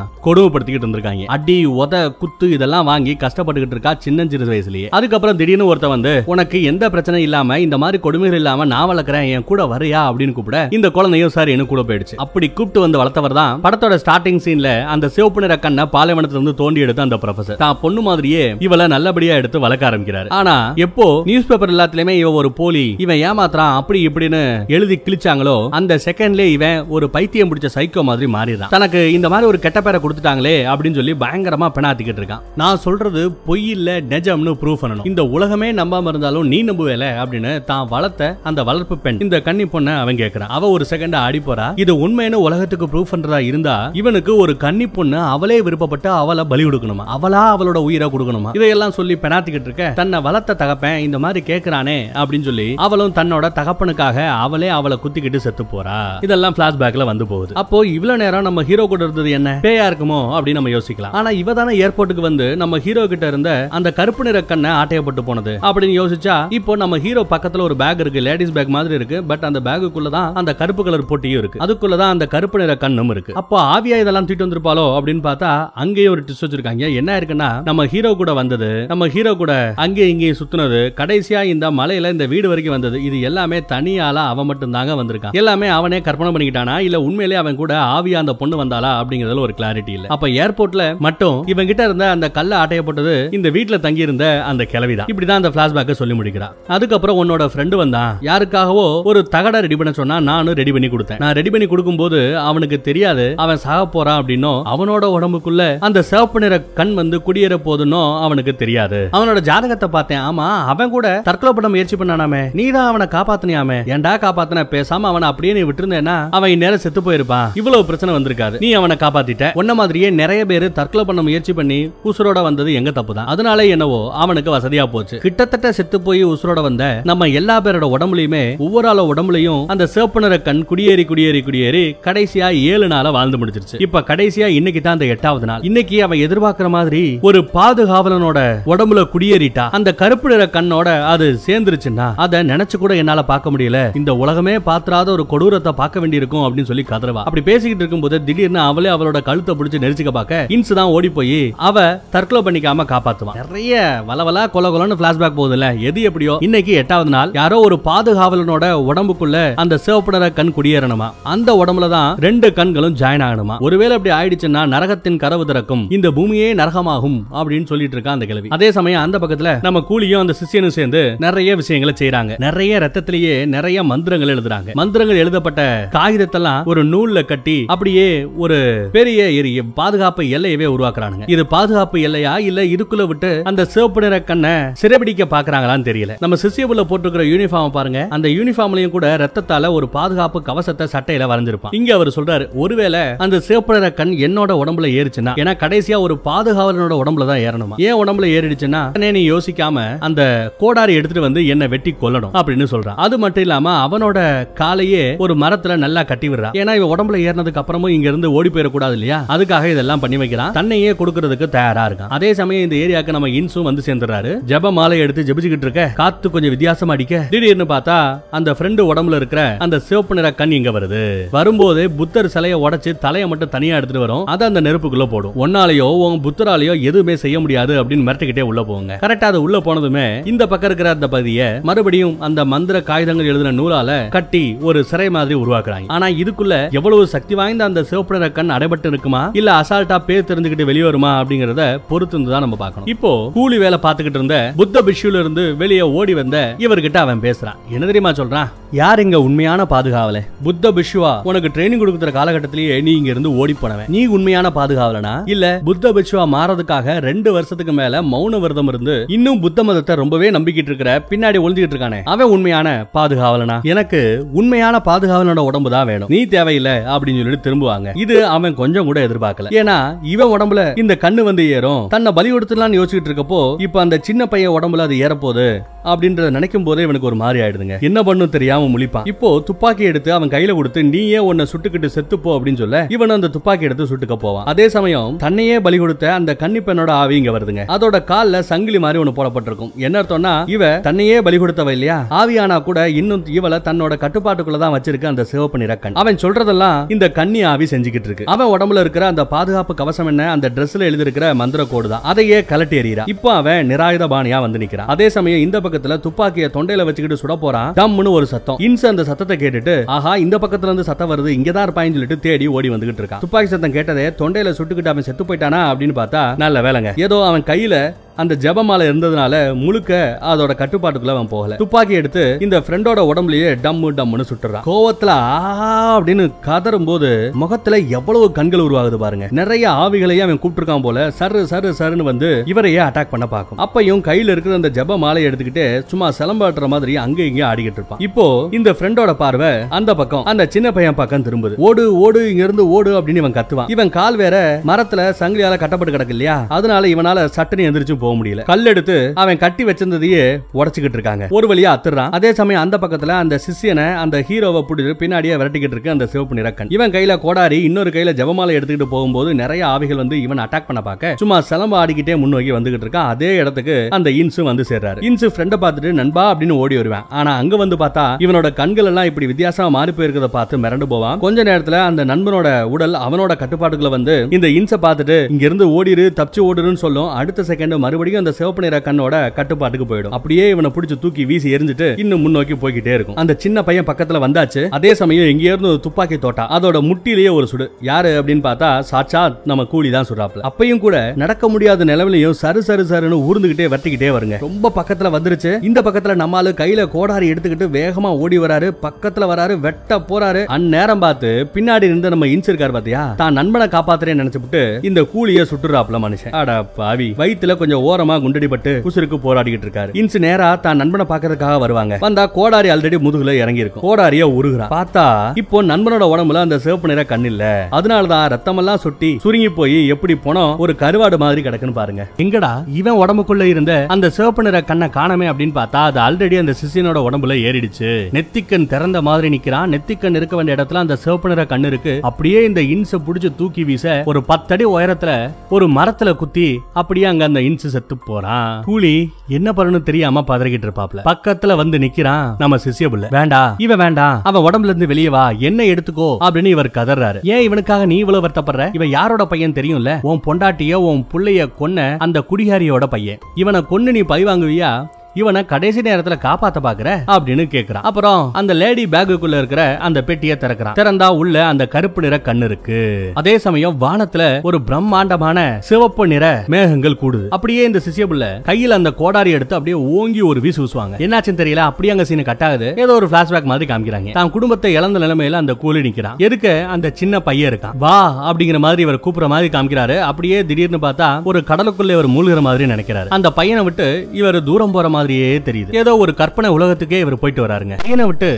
கொடுமைப்படுத்திக்கிட்டு இருந்திருக்காங்க. அடி உத குத்து இதெல்லாம் வாங்கி கஷ்டப்பட்டுக்கிட்டு இருக்கா சின்ன வயசுலயே. அதுக்கப்புறம் திடீர்னு ஒருத்த வந்து உனக்கு எந்த பிரச்சனை இல்லாம இந்த மாதிரி கொடுமைகள் இல்லாம நான் வளர்க்குறேன் என் கூட வரையா? அப்படின்னு கூப்பிட இந்த குழந்தையும் சார் எனக்கு கூட போயிடுச்சு. அப்படி கூப்பிட்டு வந்து வளர்த்தவர் தான் படத்தோட ஸ்டார்டிங் சீன்ல அந்த சிவப்பு நிற கண்ணை பாலைவனத்துல இருந்து தோண்டி எடுத்த அந்த ப்ரொஃபசர் தான் பொண்ணு மாதிரியே இவளை நல்லபடியா எடுத்து வளர்க்க ஆரம்பிக்கிறாரு. ஆனா எப்போ நியூஸ் பேப்பர் எல்லாத்துலயுமே இவ ஒரு போலி இவன் ஏமாத்துறான் அப்படி இப்படின்னு எழுதி கிழிச்சாங்களோ அந்த செகண்ட்லயே இவன் ஒரு பைத்தியம் பிடிச்ச சைக்கோ மாதிரி மாறிடுறான். தனக்கு இந்த மாதிரி ஒரு கெட்ட பேரை கொடுத்துட்டாங்களே அப்படின்னு சொல்லி பயங்கரமா பெணாத்திக்கிட்டு இருக்கான். நான் சொல்றது பொய் இல்ல நெஜம்னு ப்ரூவ் பண்ணணும். இந்த உலகமே நம்பாம இருந்தாலும் நீ நம்புவேல அப்படின்னு தான் வளர்த்த அந்த வளர்ப்பு பெண். இந்த கன்னி பொண்ணை அவன் கேட்கறான் அவ ஒரு செகண்ட் அடி போறா இது உண்மைன்னு உலகத்துக்கு ப்ரூவ் பண்றதா இருந்தா இவனுக்கு ஒரு கன்னி பொண்ணு அவளே விருப்பப்பட்டு அவளை பலி கொடுக்கணுமா? அவளா அவளோட உயிரை கொடுக்கணுமா? இதையெல்லாம் சொல்லி பெணாத்திக்கிட்டு இருக்க தன்னை வளர்த்த தகப்பன் இந்த மாதிரி கேக்குறானே அப்படின்னு சொல்லி அவளும் தன்னோட தகப்பனுக்காக அவளே அவளை குத்திக்கிட்டு செத்து போறா. இதெல்லாம் பிளாஷ்பேக்ல வந்து போகுது. அப்போ இவ்வளவு நேரம் நம்ம ஹீரோ கூட இருந்தது என்ன? பேயா இருக்குமோ? அப்படின்னு நம்ம யோசிக்கலாம். ஆனா இவ தானே ஏர்போர்ட்டுக்கு வந்து நம்ம ஹீரோ கிட்ட இருந்த அந்த கருப்பு நிற கண்ணை ஆட்டையப்பட்டு போனது. அப்படின்னு யோசிச்சா இப்போ நம்ம ஹீரோ பக்கத்துல ஒரு பேக் இருக்கு லேடிஸ் பேக் மாதிரி இருக்கு பட் அந்த பேக்குள்ள தான் அந்த கருப்பு கலர் பொட்டியும் இருக்கு. அதுக்குள்ள தான் அந்த கருப்பு நிற கண்ணும் இருக்கு. அப்போ ஆவியா இதெல்லாம் தூக்கிட்டு வந்திருப்பாளோ அப்படின்னு பார்த்தா அங்கேயும் ஒரு ட்விஸ்ட் வச்சிருக்காங்க. என்ன இருக்குன்னா நம்ம ஹீரோ கூட வந்தது நம்ம ஹீரோ கூட அங்கேயும் இங்கேயும் சுத்துனது கடைசியா இந்த மலையில இந்த வீடு வரைக்கும் வந்தது. இது எல்லாமே தனியால அவன் மட்டும் தாங்க வந்திருக்கான். எல்லாமே அவனே கற்பனை பண்ணிக்கிட்டானா? இல்ல உண்மையிலேயே அவன் கூட ஆவியா அந்த பொண்ணு வந்தாளா? அப்படிங்கறதுல ஒரு கிளாரிட்டி இல்ல. அப்ப ஏர்போர்ட்ல மட்டும் இவன் கிட்ட இருந்த அந்த கல்ல ஆட்டையப்பட்டது இந்த வீட்டுல தங்கி இருந்த அந்த கிளவிதான் இப்படிதான் அந்த பிளாஷ்பேக் சொல்லி முடிக்கிறான். அதுக்கப்புறம் உன்னோட ஃப்ரெண்டு வந்தான். யாருக்காகவோ ஒரு தகட ரெடி பண்ண சொன்னா நானும் ரெடி பண்ணி கொடுத்தேன். நான் ரெடி பண்ணி கொடுக்கும்போது அவனுக்கு தெரியாது அவன் சாக போறான் அப்படின்னும் அவனோட உடம்புக்குள்ள அந்த சிவப்பு நிற கண் வந்து குடியேற போதுன்னோ அவனுக்கு தெரியாது. அவனோட ஜாதகத்தை பார்த்தேன். ஆமா அவன் கூட தற்கொலை பண்ண முயற்சி பண்ணானாமே. நீ தான் அவனை காப்பாத்தினியாமே. ஏன்டா காப்பாத்தின? பேசாம அவனை அப்படியே நீ விட்டுருந்தேன்னா அவன் இந்நேரம் செத்து போயிருப்பான். இவ்வளவு பிரச்சனை வந்திருக்காது. நீ அவனை காப்பாத்திட்ட. உன்ன மாதிரியே நிறைய பேர் தற்கொலை பண்ண முயற்சி பண்ணி உசுரோட வந்தது எங்க தப்பு தான் அதனால என்னவோ அவனுக்கு வசதியா போச்சு. கிட்டத்தட்ட செத்து போய் உசுரோட வந்த நம்ம எல்லா பேரோட உடம்புலயுமே ஒவ்வொரு ஆள உடம்புலயும் அந்த சிவப்பு நிற கண் குடியேறி குடியேறி குடியேறி கடைசியா ஏழு நாள வாழ்ந்து முடிச்சிருச்சு இப்ப கடைசியா இன்னைக்கு தான் அந்த எட்டாவது நாள். இன்னைக்கு அவன் எதிர்பார்க்கிற மாதிரி ஒரு பாதுகாவலனோட உடம்புல குடியேறிட்டா அந்த கருப்பு நிற கண்ணோட அது சேர்ந்துருச்சுன்னா அதை நினைச்சு கூட என்னால பார்க்க முடியல. இந்த உலகமே பாத்திராத ஒரு கொடூரத்தை பார்க்க வேண்டியிருக்கும் அப்படின்னு சொல்லி கதறவா. அப்படி பேசிக்கிட்டு இருக்கும்போது திடீர்னு அவளே அவளோட கழுத்தை பிடிச்சு நெரிச்சுக்க பார்க்க இன்ஸ் தான் ஓடி போய் அவ தற்கொலை பண்ணிக்காம காப்பாத்துவான். நிறைய வளவலா கொல கொலன்னு பிளாஷ்பேக் போகுதுல எது எப்படியோ இன்னைக்கு எட்டாவது நாள். யாரோ ஒரு பாதுகாவலனோட உடம்புக்குள்ள அந்த சிவப்பு நிற கண் குடியேறணுமா? அந்த உடம்புல தான் ரெண்டு கண்களும் ஜாயின் ஆகணுமா? ஒருவேளை அப்படி ஆயிடுச்சுன்னா நரகத்தின் கதவு திறக்கும். இந்த பூமியே நரகமாகும் அப்படின்னு சொல்லிட்டு இருக்கா அந்த கிழவி. அதே சமயம் அந்த பக்கத்துல நம்ம கூலியும் அந்த சிஷியனும் சேர்ந்து நிறைய விஷயங்களை செய்யறாங்க நிறைய ரத்தத்திலேயே நிறைய மந்திரங்கள் எழுதுறாங்க. மந்திரங்கள் எழுதப்பட்ட காகிதத்தெல்லாம் ஒரு நூல்ல கட்டி அப்படியே ஒரு பெரிய எரிய பாதுகாப்பு எல்லையவே உருவாக்குறானுங்க. இது பாதுகாப்பு எல்லையா? இல்ல இதுக்குள்ள விட்டு அந்த சிவப்பு நிற கண்ணை சிறைபிடிக்க பாக்குறாங்களான்னு தெரியல. நம்ம சிசியபுல போட்டுக்கிற யூனிஃபார்ம் பாருங்க. அந்த யூனிஃபார்ம்லயும் கூட ரத்தத்தால ஒரு பாதுகாப்பு கவசத்தை சட்டையில வரைஞ்சிருப்பான். இங்க அவர் சொல்றாரு ஒருவேளை அந்த சிவப்பு நிற கண் என்னோட உடம்புல ஏறிச்சுன்னா ஏன்னா கடைசியா ஒரு பாதுகாவலனோட உடம்புல தான் ஏறணுமா? ஏன் உடம்புல ஏறிடுச்சுன்னா நீ யோசிக்காம அந்த கோடாரி எடுத்துட்டு வந்து என்ன வெட்டி கொல்லணும் அப்படின்னு சொல்றான். அது மட்டும் இல்லாம அவனோட காலையே ஒரு மரத்துல நல்லா கட்டி விடுறான். ஏன்னா இவன் உடம்புல ஏறினதுக்கு அப்புறமும் இங்க இருந்து ஓடி போயிடக்கூடாது இல்லையா? அதுக்காக இதெல்லாம் பண்ணி வைக்கிறான். தன்னையே கொடுக்கறதுக்கு தயாரா இருக்கான். அதே சமயம் இந்த ஏரியாக்கு நம்ம இன்சும் வந்து சேர்ந்துறாரு ஜப மாலை எடுத்து ஜபிச்சுக்கிட்டு இருக்க காத்து கொஞ்சம் வித்தியாசமா அடிக்க. திடீர்னு பார்த்தா அந்த ஃப்ரெண்டு உடம்புல இருக்கிற அந்த சிவப்பு நிற கண் இங்க வருது. வரும்போது புத்தர் சிலையை உடைச்சு தலையை மட்டும் தனியா எடுத்துட்டு வரும். அதை அந்த நெருப்புக்குள்ள போடும். ஒன்னாலேயோ உன் புத்தராலேயோ எதுவுமே செய்ய முடியாது அப்படின்னு மிரட்டிக்கிட்டே உள்ள போவாங்க கரெக்டா அது உள்ள போனதுமே இந்த பக்கம் இருக்கிற அந்த பகுதியை மறுபடியும் அந்த மந்திர காகிதங்கள் எழுதின நூலால கட்டி ஒரு சிறை மாதிரி உருவாக்குறாங்க. ஆனா இதுக்குள்ள எவ்வளவு சக்தி வாய்ந்த அந்த சிவப்பு நிற கண் அடைபட்டு இருக்குமா? இல்ல அசால்ட்டா பேர் தெரிஞ்சுக்கிட்டு வெளியே வருமா அப்படிங்கறத பொறுத்து இருந்துதான் நம்ம பார்க்கணும். இப்போ கூலி வேலை பார்த்துக்கிட்டு இருந்த புத்த பிஷுல இருந்து வெளியே ஓடி வந்த இவர்கிட்ட அவன் பேசுறான். என்ன தெரியுமா சொல்றான்? யார் இங்க உண்மையான பாதுகாவல புத்த பிஷுவா உனக்கு ட்ரைனிங் கொடுக்குற காலகட்டத்திலேயே நீ இங்க இருந்து ஓடி போனவன். நீ உண்மையான பாதுகாவலனா? இல்ல புத்த பிஷுவா மாறதுக்காக ரெண்டு வருஷத்துக்கு மேல மௌன விரதம் இருந்து இன்னும் புத்த மதத்தை ரொம்பவே நம்பிக்கிட்டு இருக்கிற பின்னாடி ஒளிஞ்சுக்கிட்டு இருக்கானே அவன் உண்மையான பாதுகாவலனா? எனக்கு உண்மையான பாதுகாவலனோட உடம்பு தான் வேணும். நீ தேவையில்லை அப்படின்னு சொல்லிட்டு திரும்புவாங்க. இது அவன் கொஞ்சம் கூட எதிர்பார்க்கல. ஏன்னா இவன் உடம்புல இந்த கண்ணு வந்து ஏறும். தன்னை பலி கொடுத்துலாம்னு யோசிச்சுட்டு இருக்கப்போ இப்ப அந்த சின்ன பையன் உடம்புல அது ஏறப்போகுது அப்படின்றத நினைக்கும் போதே இவனுக்கு ஒரு மாதிரி ஆயிடுதுங்க. என்ன பண்ணும் தெரியாம முழிப்பான். இப்போ துப்பாக்கி எடுத்து அவன் கையில கொடுத்து நீயே உன்னை சுட்டுக்கிட்டு செத்துப்போ அப்படின்னு சொல்ல இவன் அந்த துப்பாக்கி எடுத்து சுட்டுக்க போவான். அதே சமயம் தன்னையே பலி கொடுத்த அந்த கன்னி பெண்ணோட ஆவி இங்க வருதுங்க. அதோட கால்ல சங்கிலி மாதிரி ஒண்ணு போடப்பட்டிருக்கும். என்ன அர்த்தம்னா இவ தன்னையே பலி கொடுத்தவ இல்லையா? ஆவியானா கூட இன்னும் இவளை தன்னோட கட்டுப்பாட்டுக்குள்ள தான் வச்சிருக்க அந்த சிவப்பு நிறக்கண் அவன் சொல்றதெல்லாம் இந்த கன்னி ஆவி செஞ்சுக்கிட்டு இருக்கு. அவன் உடம்புல இருக்கிற அந்த பாதுகாப்பு கவசம் என்ன? அந்த ட்ரெஸ்ல எழுதிருக்கிற மந்திர கோடு தான். அதையே கலட்டி எறிகிறான் இப்போ அவன் நிராயுத பாணியா வந்து நிக்கிறான். அதே சமயம் இந்த பக்கத்துல துப்பாக்கிய தொண்டையில வச்சுக்கிட்டு சுட போறான். டம்னு ஒரு சத்தம். இன்ஸ் அந்த சத்தத்தை கேட்டுட்டு ஆஹா இந்த பக்கத்துல இருந்து சத்தம் வருது. இங்கதான் இருப்பான்னு சொல்லிட்டு தேடி ஓடி வந்துகிட்டு இருக்கான். துப்பாக்கி சத்தம் கேட்டதே தொண்டையில சுட்டுக்கிட்டு அவன் செத்து போயிட்டானா அப்படின்னு பார்த்தா நல்ல வேலைங்க. ஏதோ அவன் கையில அந்த ஜபமாலை இருந்ததுனால முழுக்க அதோட கட்டுப்பாட்டுக்குள்ள அவன் போகல. துப்பாக்கி எடுத்து இந்த ஃப்ரெண்டோட உடம்புலயே டம்மு டம்முன்னு சுட்டுறான். கோவத்துல ஆ அப்படின்னு கதறும் போது முகத்துல எவ்வளவு கண்கள் உருவாகுது பாருங்க. நிறைய ஆவிகளையே அவன் கூப்பிட்டுருக்கான் போல சரு சரு சருன்னு வந்து இவரையே அட்டாக் பண்ண பார்க்கும். அப்பையும் கையில இருக்கிற அந்த ஜெப மாலையை எடுத்துக்கிட்டு சும்மா சிலம்பாட்டுற மாதிரி அங்க இங்க ஆடிக்கிட்டு இருப்பான். இப்போ இந்த ஃப்ரெண்டோட பார்வை அந்த பக்கம் அந்த சின்ன பையன் பக்கம் திரும்புது. ஓடு ஓடு இங்க இருந்து ஓடு அப்படின்னு இவன் கத்துவான். இவன் கால் வேற மரத்துல சங்கிலியால கட்டப்பட்டு கிடக்கு இல்லையா? அதனால இவனால சட்டுன்னு எந்திரிச்சு போக முடியல. கல் எடுத்து அவன் கட்டி வச்சிருந்ததையே உடச்சுக்கிட்டு இருக்காங்க. ஒரு வழியா அத்துறான். அதே சமயம் அந்த பக்கத்துல அந்த சிஷியனை அந்த ஹீரோவை பிடிச்சி பின்னாடியே விரட்டிக்கிட்டு இருக்கு அந்த சிவப்பு நிறக்கன் இவன் கையில கோடாரி இன்னொரு கையில ஜெபமாலை எடுத்துக்கிட்டு போகும்போது நிறைய ஆவிகள் வந்து இவன் அட்டாக் பண்ண பார்க்க சும்மா சிலம்ப ஆடிக்கிட்டே முன்னோக்கி வந்துகிட்டு இருக்கான். அதே இடத்துக்கு அந்த இன்சு வந்து சேர்றாரு. இன்சு ஃப்ரெண்டை பார்த்துட்டு நண்பா அப்படின்னு ஓடி வருவேன். ஆனா அங்க வந்து பார்த்தா இவனோட கண்கள் எல்லாம் இப்படி வித்தியாசமா மாறி போயிருக்கிறத பார்த்து மிரண்டு போவான். கொஞ்ச நேரத்துல அந்த நண்பனோட உடல் அவனோட கட்டுப்பாட்டுக்குள்ள வந்து இந்த இன்சை பார்த்துட்டு இங்க இருந்து ஓடிரு தப்பிச்சு ஓடுருன்னு சொல்லும். அடுத்த செகண்ட் மறுபடியும் அந்த சிவப்பு நிற கண்ணோட கட்டுப்பாட்டுக்கு போயிடும். அப்படியே இவனை பிடிச்சி தூக்கி வீசி எரிஞ்சிட்டு இன்னும் முன்னோக்கி போய்கிட்டே இருக்கும். அந்த சின்ன பையன் பக்கத்துல வந்தாச்சு. அதே சமயம் எங்க இருந்து ஒரு துப்பாக்கி தோட்டா அதோட முட்டிலேயே ஒரு சுடு. யாரு அப்படின்னு பார்த்தா சாச்சா நம்ம கூலி தான் சுடுறாப்ல அப்பையும் கூட நடக்க முடியாத நிலவிலையும் சரு சரு சருன்னு ஊர்ந்துகிட்டே வெட்டிக்கிட்டே வருங்க. ரொம்ப பக்கத்துல வந்துருச்சு. இந்த பக்கத்துல நம்மால கையில கோடாரி எடுத்துக்கிட்டு வேகமா ஓடி வராரு. பக்கத்துல வராரு வெட்ட போறாரு. அந்நேரம் பார்த்து பின்னாடி இருந்து நம்ம இன்ஸ் இருக்காரு பாத்தியா? தான் நண்பனை காப்பாத்துறேன்னு நினைச்சுட்டு இந்த கூலிய சுட்டுறாப்ல மனுஷன். அட பாவி வயித்துல கொஞ்சம் ஓரமா குண்டடிபட்டு குசுருக்கு போராடிக்கிட்டு இருக்காரு. இன்சு நேரா தான் நண்பனை பாக்குறதுக்காக வருவாங்க. வந்தா கோடாரி ஆல்ரெடி முதுகுல இறங்கி இருக்கும் கோடாரிய உருகுறா பார்த்தா இப்போ நண்பனோட உடம்புல அந்த சிவப்பு நிற கண் இல்ல. அதனாலதான் ரத்தமெல்லாம் சொட்டி சுருங்கி போய் எப்படி போனோம் ஒரு கருவாடு மாதிரி கிடக்குன்னு பாருங்க. எங்கடா? இவன் உடம்புக்குள்ள இருந்த அந்த சிவப்பு நிற கண்ணை காணமே அப்படின்னு பார்த்தா அது ஆல்ரெடி அந்த சிசியனோட உடம்புல ஏறிடுச்சு. நெத்திக்கண் திறந்த மாதிரி நிக்கிறான். நெத்திக்கண் இருக்க வேண்டிய இடத்துல அந்த சிவப்பு நிற கண்ணு இருக்கு. அப்படியே இந்த இன்ஸ புடிச்சு தூக்கி வீச ஒரு பத்தடி உயரத்துல ஒரு மரத்துல குத்தி அப்படியே அங்க அந்த இன்ஸ் செத்து போறான். கூலி என்ன பண்ணணும் தெரியாம பதறிக்கிட்டு இருப்பாப்ல. பக்கத்துல வந்து நிக்கிறான். நம்ம சிசிய புள்ள. வேண்டா இவன் வேண்டாம் அவன் உடம்புல இருந்து வெளியே வா. என்ன எடுத்துக்கோ அப்படின்னு இவர் கதறாரு. ஏன் இவனுக்காக நீ இவ்வளவு வருத்தப்படுற? இவன் யாரோட பையன் தெரியும்ல? உன் பொண்டாட்டிய உன் புள்ளைய கொன்ன அந்த குடிகாரியோட பையன். இவனை கொன்னு நீ பழி வாங்குவியா இவனை கடைசி நேரத்துல காப்பாத்த பாக்குற? அப்படின்னு கேக்குறான். அப்புறம் அந்த லேடி பேக்குக்குள்ள இருக்கிற அந்த பெட்டியை திறக்கிறான். திறந்தா உள்ள அந்த கருப்பு நிற கண்ணு இருக்கு. அதே சமயம் வானத்துல ஒரு பிரம்மாண்டமான சிவப்பு நிற மேகங்கள் கூடுது. அப்படியே இந்த சிசியபுள்ள கையில அந்த கோடாரி எடுத்து அப்படியே ஓங்கி ஒரு வீசு வீசுவாங்க. என்னாச்சுன்னு தெரியல அப்படியே அங்க சீன் கட் ஆகுது. ஏதோ ஒரு பிளாஷ்பேக் மாதிரி காமிக்கிறாங்க. தான் குடும்பத்தை இழந்த நிலைமையில அந்த கூலி நிக்கிறான். எதுக்கு அந்த சின்ன பையன் இருக்கான்? வா அப்படிங்கிற மாதிரி இவர் கூப்பிடுற மாதிரி காமிக்கிறாரு. அப்படியே திடீர்னு பார்த்தா ஒரு கடலுக்குள்ள இவர் மூழ்கிற மாதிரி நினைக்கிறாரு. அந்த பையனை விட்டு இவர் தூரம் போற மாதிரி மாதிரியே தெரியுது. ஏதோ ஒரு கற்பனை உலகத்துக்கே இவர் போயிட்டு வராருங்க. பையனை விட்டு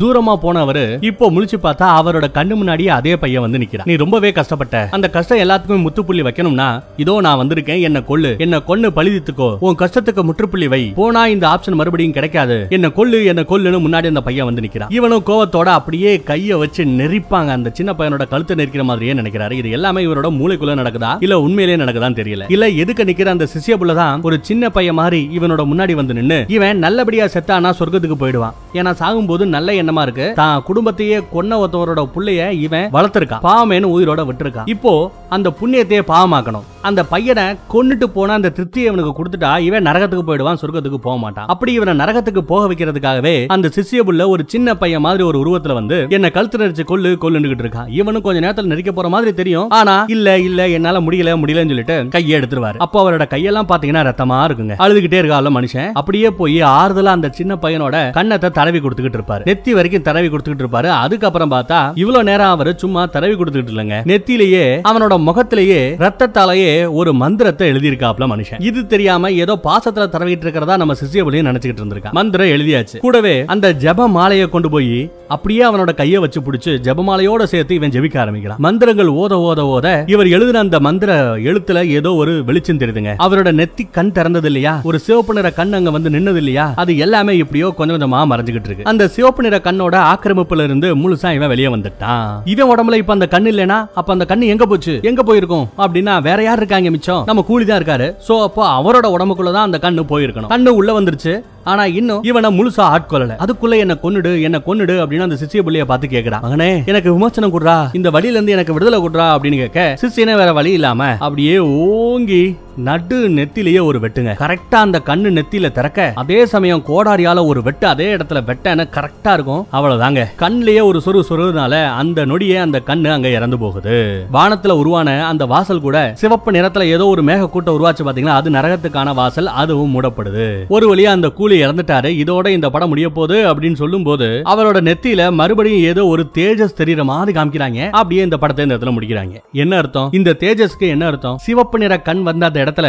தூரமா போனவரு இப்போ முழிச்சு பார்த்தா அவரோட கண்ணு முன்னாடியே அதே பையன் வந்து நிக்கிறான். நீ ரொம்பவே கஷ்டப்பட்ட. அந்த கஷ்டம் எல்லாத்துக்குமே முத்துப்புள்ளி வைக்கணும்னா இதோ நான் வந்திருக்கேன் என்ன கொள்ளு என்ன கொன்னு பழுதித்துக்கோ உன் கஷ்டத்துக்கு முற்றுப்புள்ளி வை. போனா இந்த ஆப்ஷன் மறுபடியும் கிடைக்காது. என்ன கொள்ளு என்ன கொல்லுன்னு முன்னாடி அந்த பையன் வந்து நிக்கிறான். இவனும் கோவத்தோட அப்படியே கைய வச்சு நெரிப்பாங்க. அந்த சின்ன பையனோட கழுத்தை நெரிக்கிற மாதிரியே நினைக்கிறாரு. இது எல்லாமே இவரோட மூளைக்குள்ள நடக்குதா? இல்ல உண்மையிலேயே நடக்குதான்னு தெரியல. இல்ல எதுக்கு நிக்கிற அந்த சிசிய தான் ஒரு சின்ன பையன் மாதிரி இவனோட முன்னாடி வந்து நின்னு இவன் நல்லபடியா செத்தானா சொர்க்கத்துக்கு போயிடுவான். ஏன்னா சாகும்போது நல்ல எண்ணமா இருக்கு? தான் குடும்பத்தையே கொன்ன ஒருத்தவரோட பிள்ளைய இவன் வளர்த்திருக்கான். பாவமேனு உயிரோட விட்டுருக்கான். இப்போ அந்த புண்ணியத்தையே பாவமாக்கணும். அந்த பையனை கொன்னுட்டு போன அந்த திருப்தியை இவனுக்கு கொடுத்துட்டா இவன் நரகத்துக்கு போயிடுவான் சொர்க்கத்துக்கு போக மாட்டான். அப்படி இவனை நரகத்துக்கு போக வைக்கிறதுக்காகவே அந்த சிசியபுள்ள ஒரு சின்ன பையன் மாதிரி ஒரு உருவத்துல வந்து என்ன கழுத்து நெரிச்சு கொல்லு கொல்லுன்னுகிட்டு இருக்கான் இவனும் கொஞ்ச நேரத்துல நெரிக்க போற மாதிரி தெரியும். ஆனா இல்ல இல்ல என்னால முடியல முடியலன்னு சொல்லிட்டு கையை எடுத்துருவாரு. அப்போ அவரோட கையெல்லாம் பாத்தீங்கன்னா ரத்தமா இருக்குங்க. அழுதுகிட்டே இருக்கால மனுஷன். அப்படியே போய் ஆறுதலா அந்த சின்ன பையனோட கண்ணத்தை தடவி கொடுத்துக்கிட்டு இருப்பாரு. நெத்தி வரைக்கும் தடவி கொடுத்துக்கிட்டு இருப்பாரு. அதுக்கப்புறம் பார்த்தா இவ்வளவு நேரம் அவர் சும்மா தடவி கொடுத்துக்கிட்டு இல்லைங்க. நெத்திலேயே அவனோட முகத்திலேயே ரத்தத்தாலேயே ஒரு மந்திரத்தை எழுதியிருக்காப்ல மனுஷன். இது தெரியாம ஏதோ பாசத்துல தரவிட்டு இருக்கிறதா நம்ம சிசியபுலியும் நினைச்சுக்கிட்டு இருந்திருக்கான். மந்திரம் எழுதியாச்சு. கூடவே அந்த ஜப மாலையை கொண்டு போய் அப்படியே அவனோட கையை வச்சு பிடிச்சு ஜெபமாலையோட சேர்த்து இவன் ஜெபிக்க ஆரம்பிக்கிறான். மந்திரங்கள் ஓத ஓத ஓத இவர் எழுதின அந்த மந்திர எழுத்துல ஏதோ ஒரு வெளிச்சம் தெரியுதுங்க. அவரோட நெத்தி கண் திறந்தது இல்லையா? ஒரு சிவப்பு நிற கண் அங்க வந்து நின்னது இல்லையா? அது எல்லாமே இப்படியோ கொஞ்சம் கொஞ்சமா மறைஞ்சுகிட்டு இருக்கு. அந்த சிவப்பு நிற கண்ணோட ஆக்கிரமிப்புல இருந்து முழுசா இவன் வெளியே வந்துட்டான். இவன் உடம்புல இப்ப அந்த கண்ணு இல்லைனா அப்ப அந்த கண்ணு எங்க போச்சு? எங்க போயிருக்கும்? அப்படின்னா வேற யார் இருக்காங்க மிச்சம். நம்ம கூலி தான் இருக்காரு. சோ அப்போ அவரோட உடம்புக்குள்ள தான் அந்த கண்ணு போயிருக்கணும். கண்ணு உள்ள வந்துருச்சு. ஆனா இன்னும் இவனை முழுசா ஆட்கொள்ளல அதுக்குள்ள என்ன கொன்னுடு என்ன கொன்னுடு அப்படின்னு அந்த சிசிய புள்ளிய பார்த்து கேக்குறான் மகனே எனக்கு விமோசனம் கொடுறா. இந்த வழியில இருந்து எனக்கு விடுதலை கொடுறா அப்படின்னு கேட்க சிசியனே வேற வழி இல்லாம அப்படியே ஓங்கி நடு நெத்திலேயே ஒரு வெட்டுங்க. கரெக்டா அந்த கண்ணு நெத்தியில திறக்க அதே சமயம் கோடாரியால ஒரு வெட்டு அதே இடத்துல வெட்டன கரெக்டா இருக்கும். அவ்வளவுதாங்க. கண்ணிலேயே ஒரு சொரு சொருனால அந்த நொடியே அந்த கண்ணு அங்க இறந்து போகுது. வானத்துல உருவான அந்த வாசல் கூட சிவப்பு சிவப்பு நிறத்துல ஏதோ ஒரு மேக கூட்டம் உருவாச்சு பாத்தீங்கன்னா அது நரகத்துக்கான வாசல் அதுவும் மூடப்படுது. ஒரு வழியா அந்த கூலி இறந்துட்டாரு. இதோட இந்த படம் முடிய போகுது அப்படின்னு சொல்லும் போது அவரோட நெத்தியில மறுபடியும் ஏதோ ஒரு தேஜஸ் தெரியற மாதிரி காமிக்கிறாங்க. அப்படியே இந்த படத்தை இந்த இடத்துல முடிக்கிறாங்க. என்ன அர்த்தம்? இந்த தேஜஸ்க்கு என்ன அர்த்தம்? சிவப்பு நிற கண் வந்த அந்த இடத்துல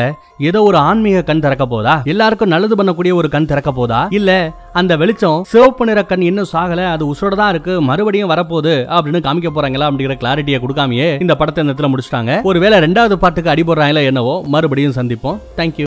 ஏதோ ஒரு ஆன்மீக கண் திறக்க போதா? எல்லாருக்கும் நல்லது பண்ணக்கூடிய ஒரு கண் திறக்க போதா? இல்ல அந்த வெளிச்சம் சிவப்பு நிற கண் இன்னும் சாகல அது உசுரோட தான் இருக்கு மறுபடியும் வரப்போகுது அப்படின்னு காமிக்க போறாங்களா அப்படிங்கிற கிளாரிட்டியை கொடுக்காமயே இந்த படத்தை இந்த இடத்துல முடிச்சிட்டாங்க. ஒருவேளை ரெண்டாவது பாட்டுக்கு அடி போடுறாங்களா என்னவோ மறுபடியும் சந்திப்போம். தேங்க்யூ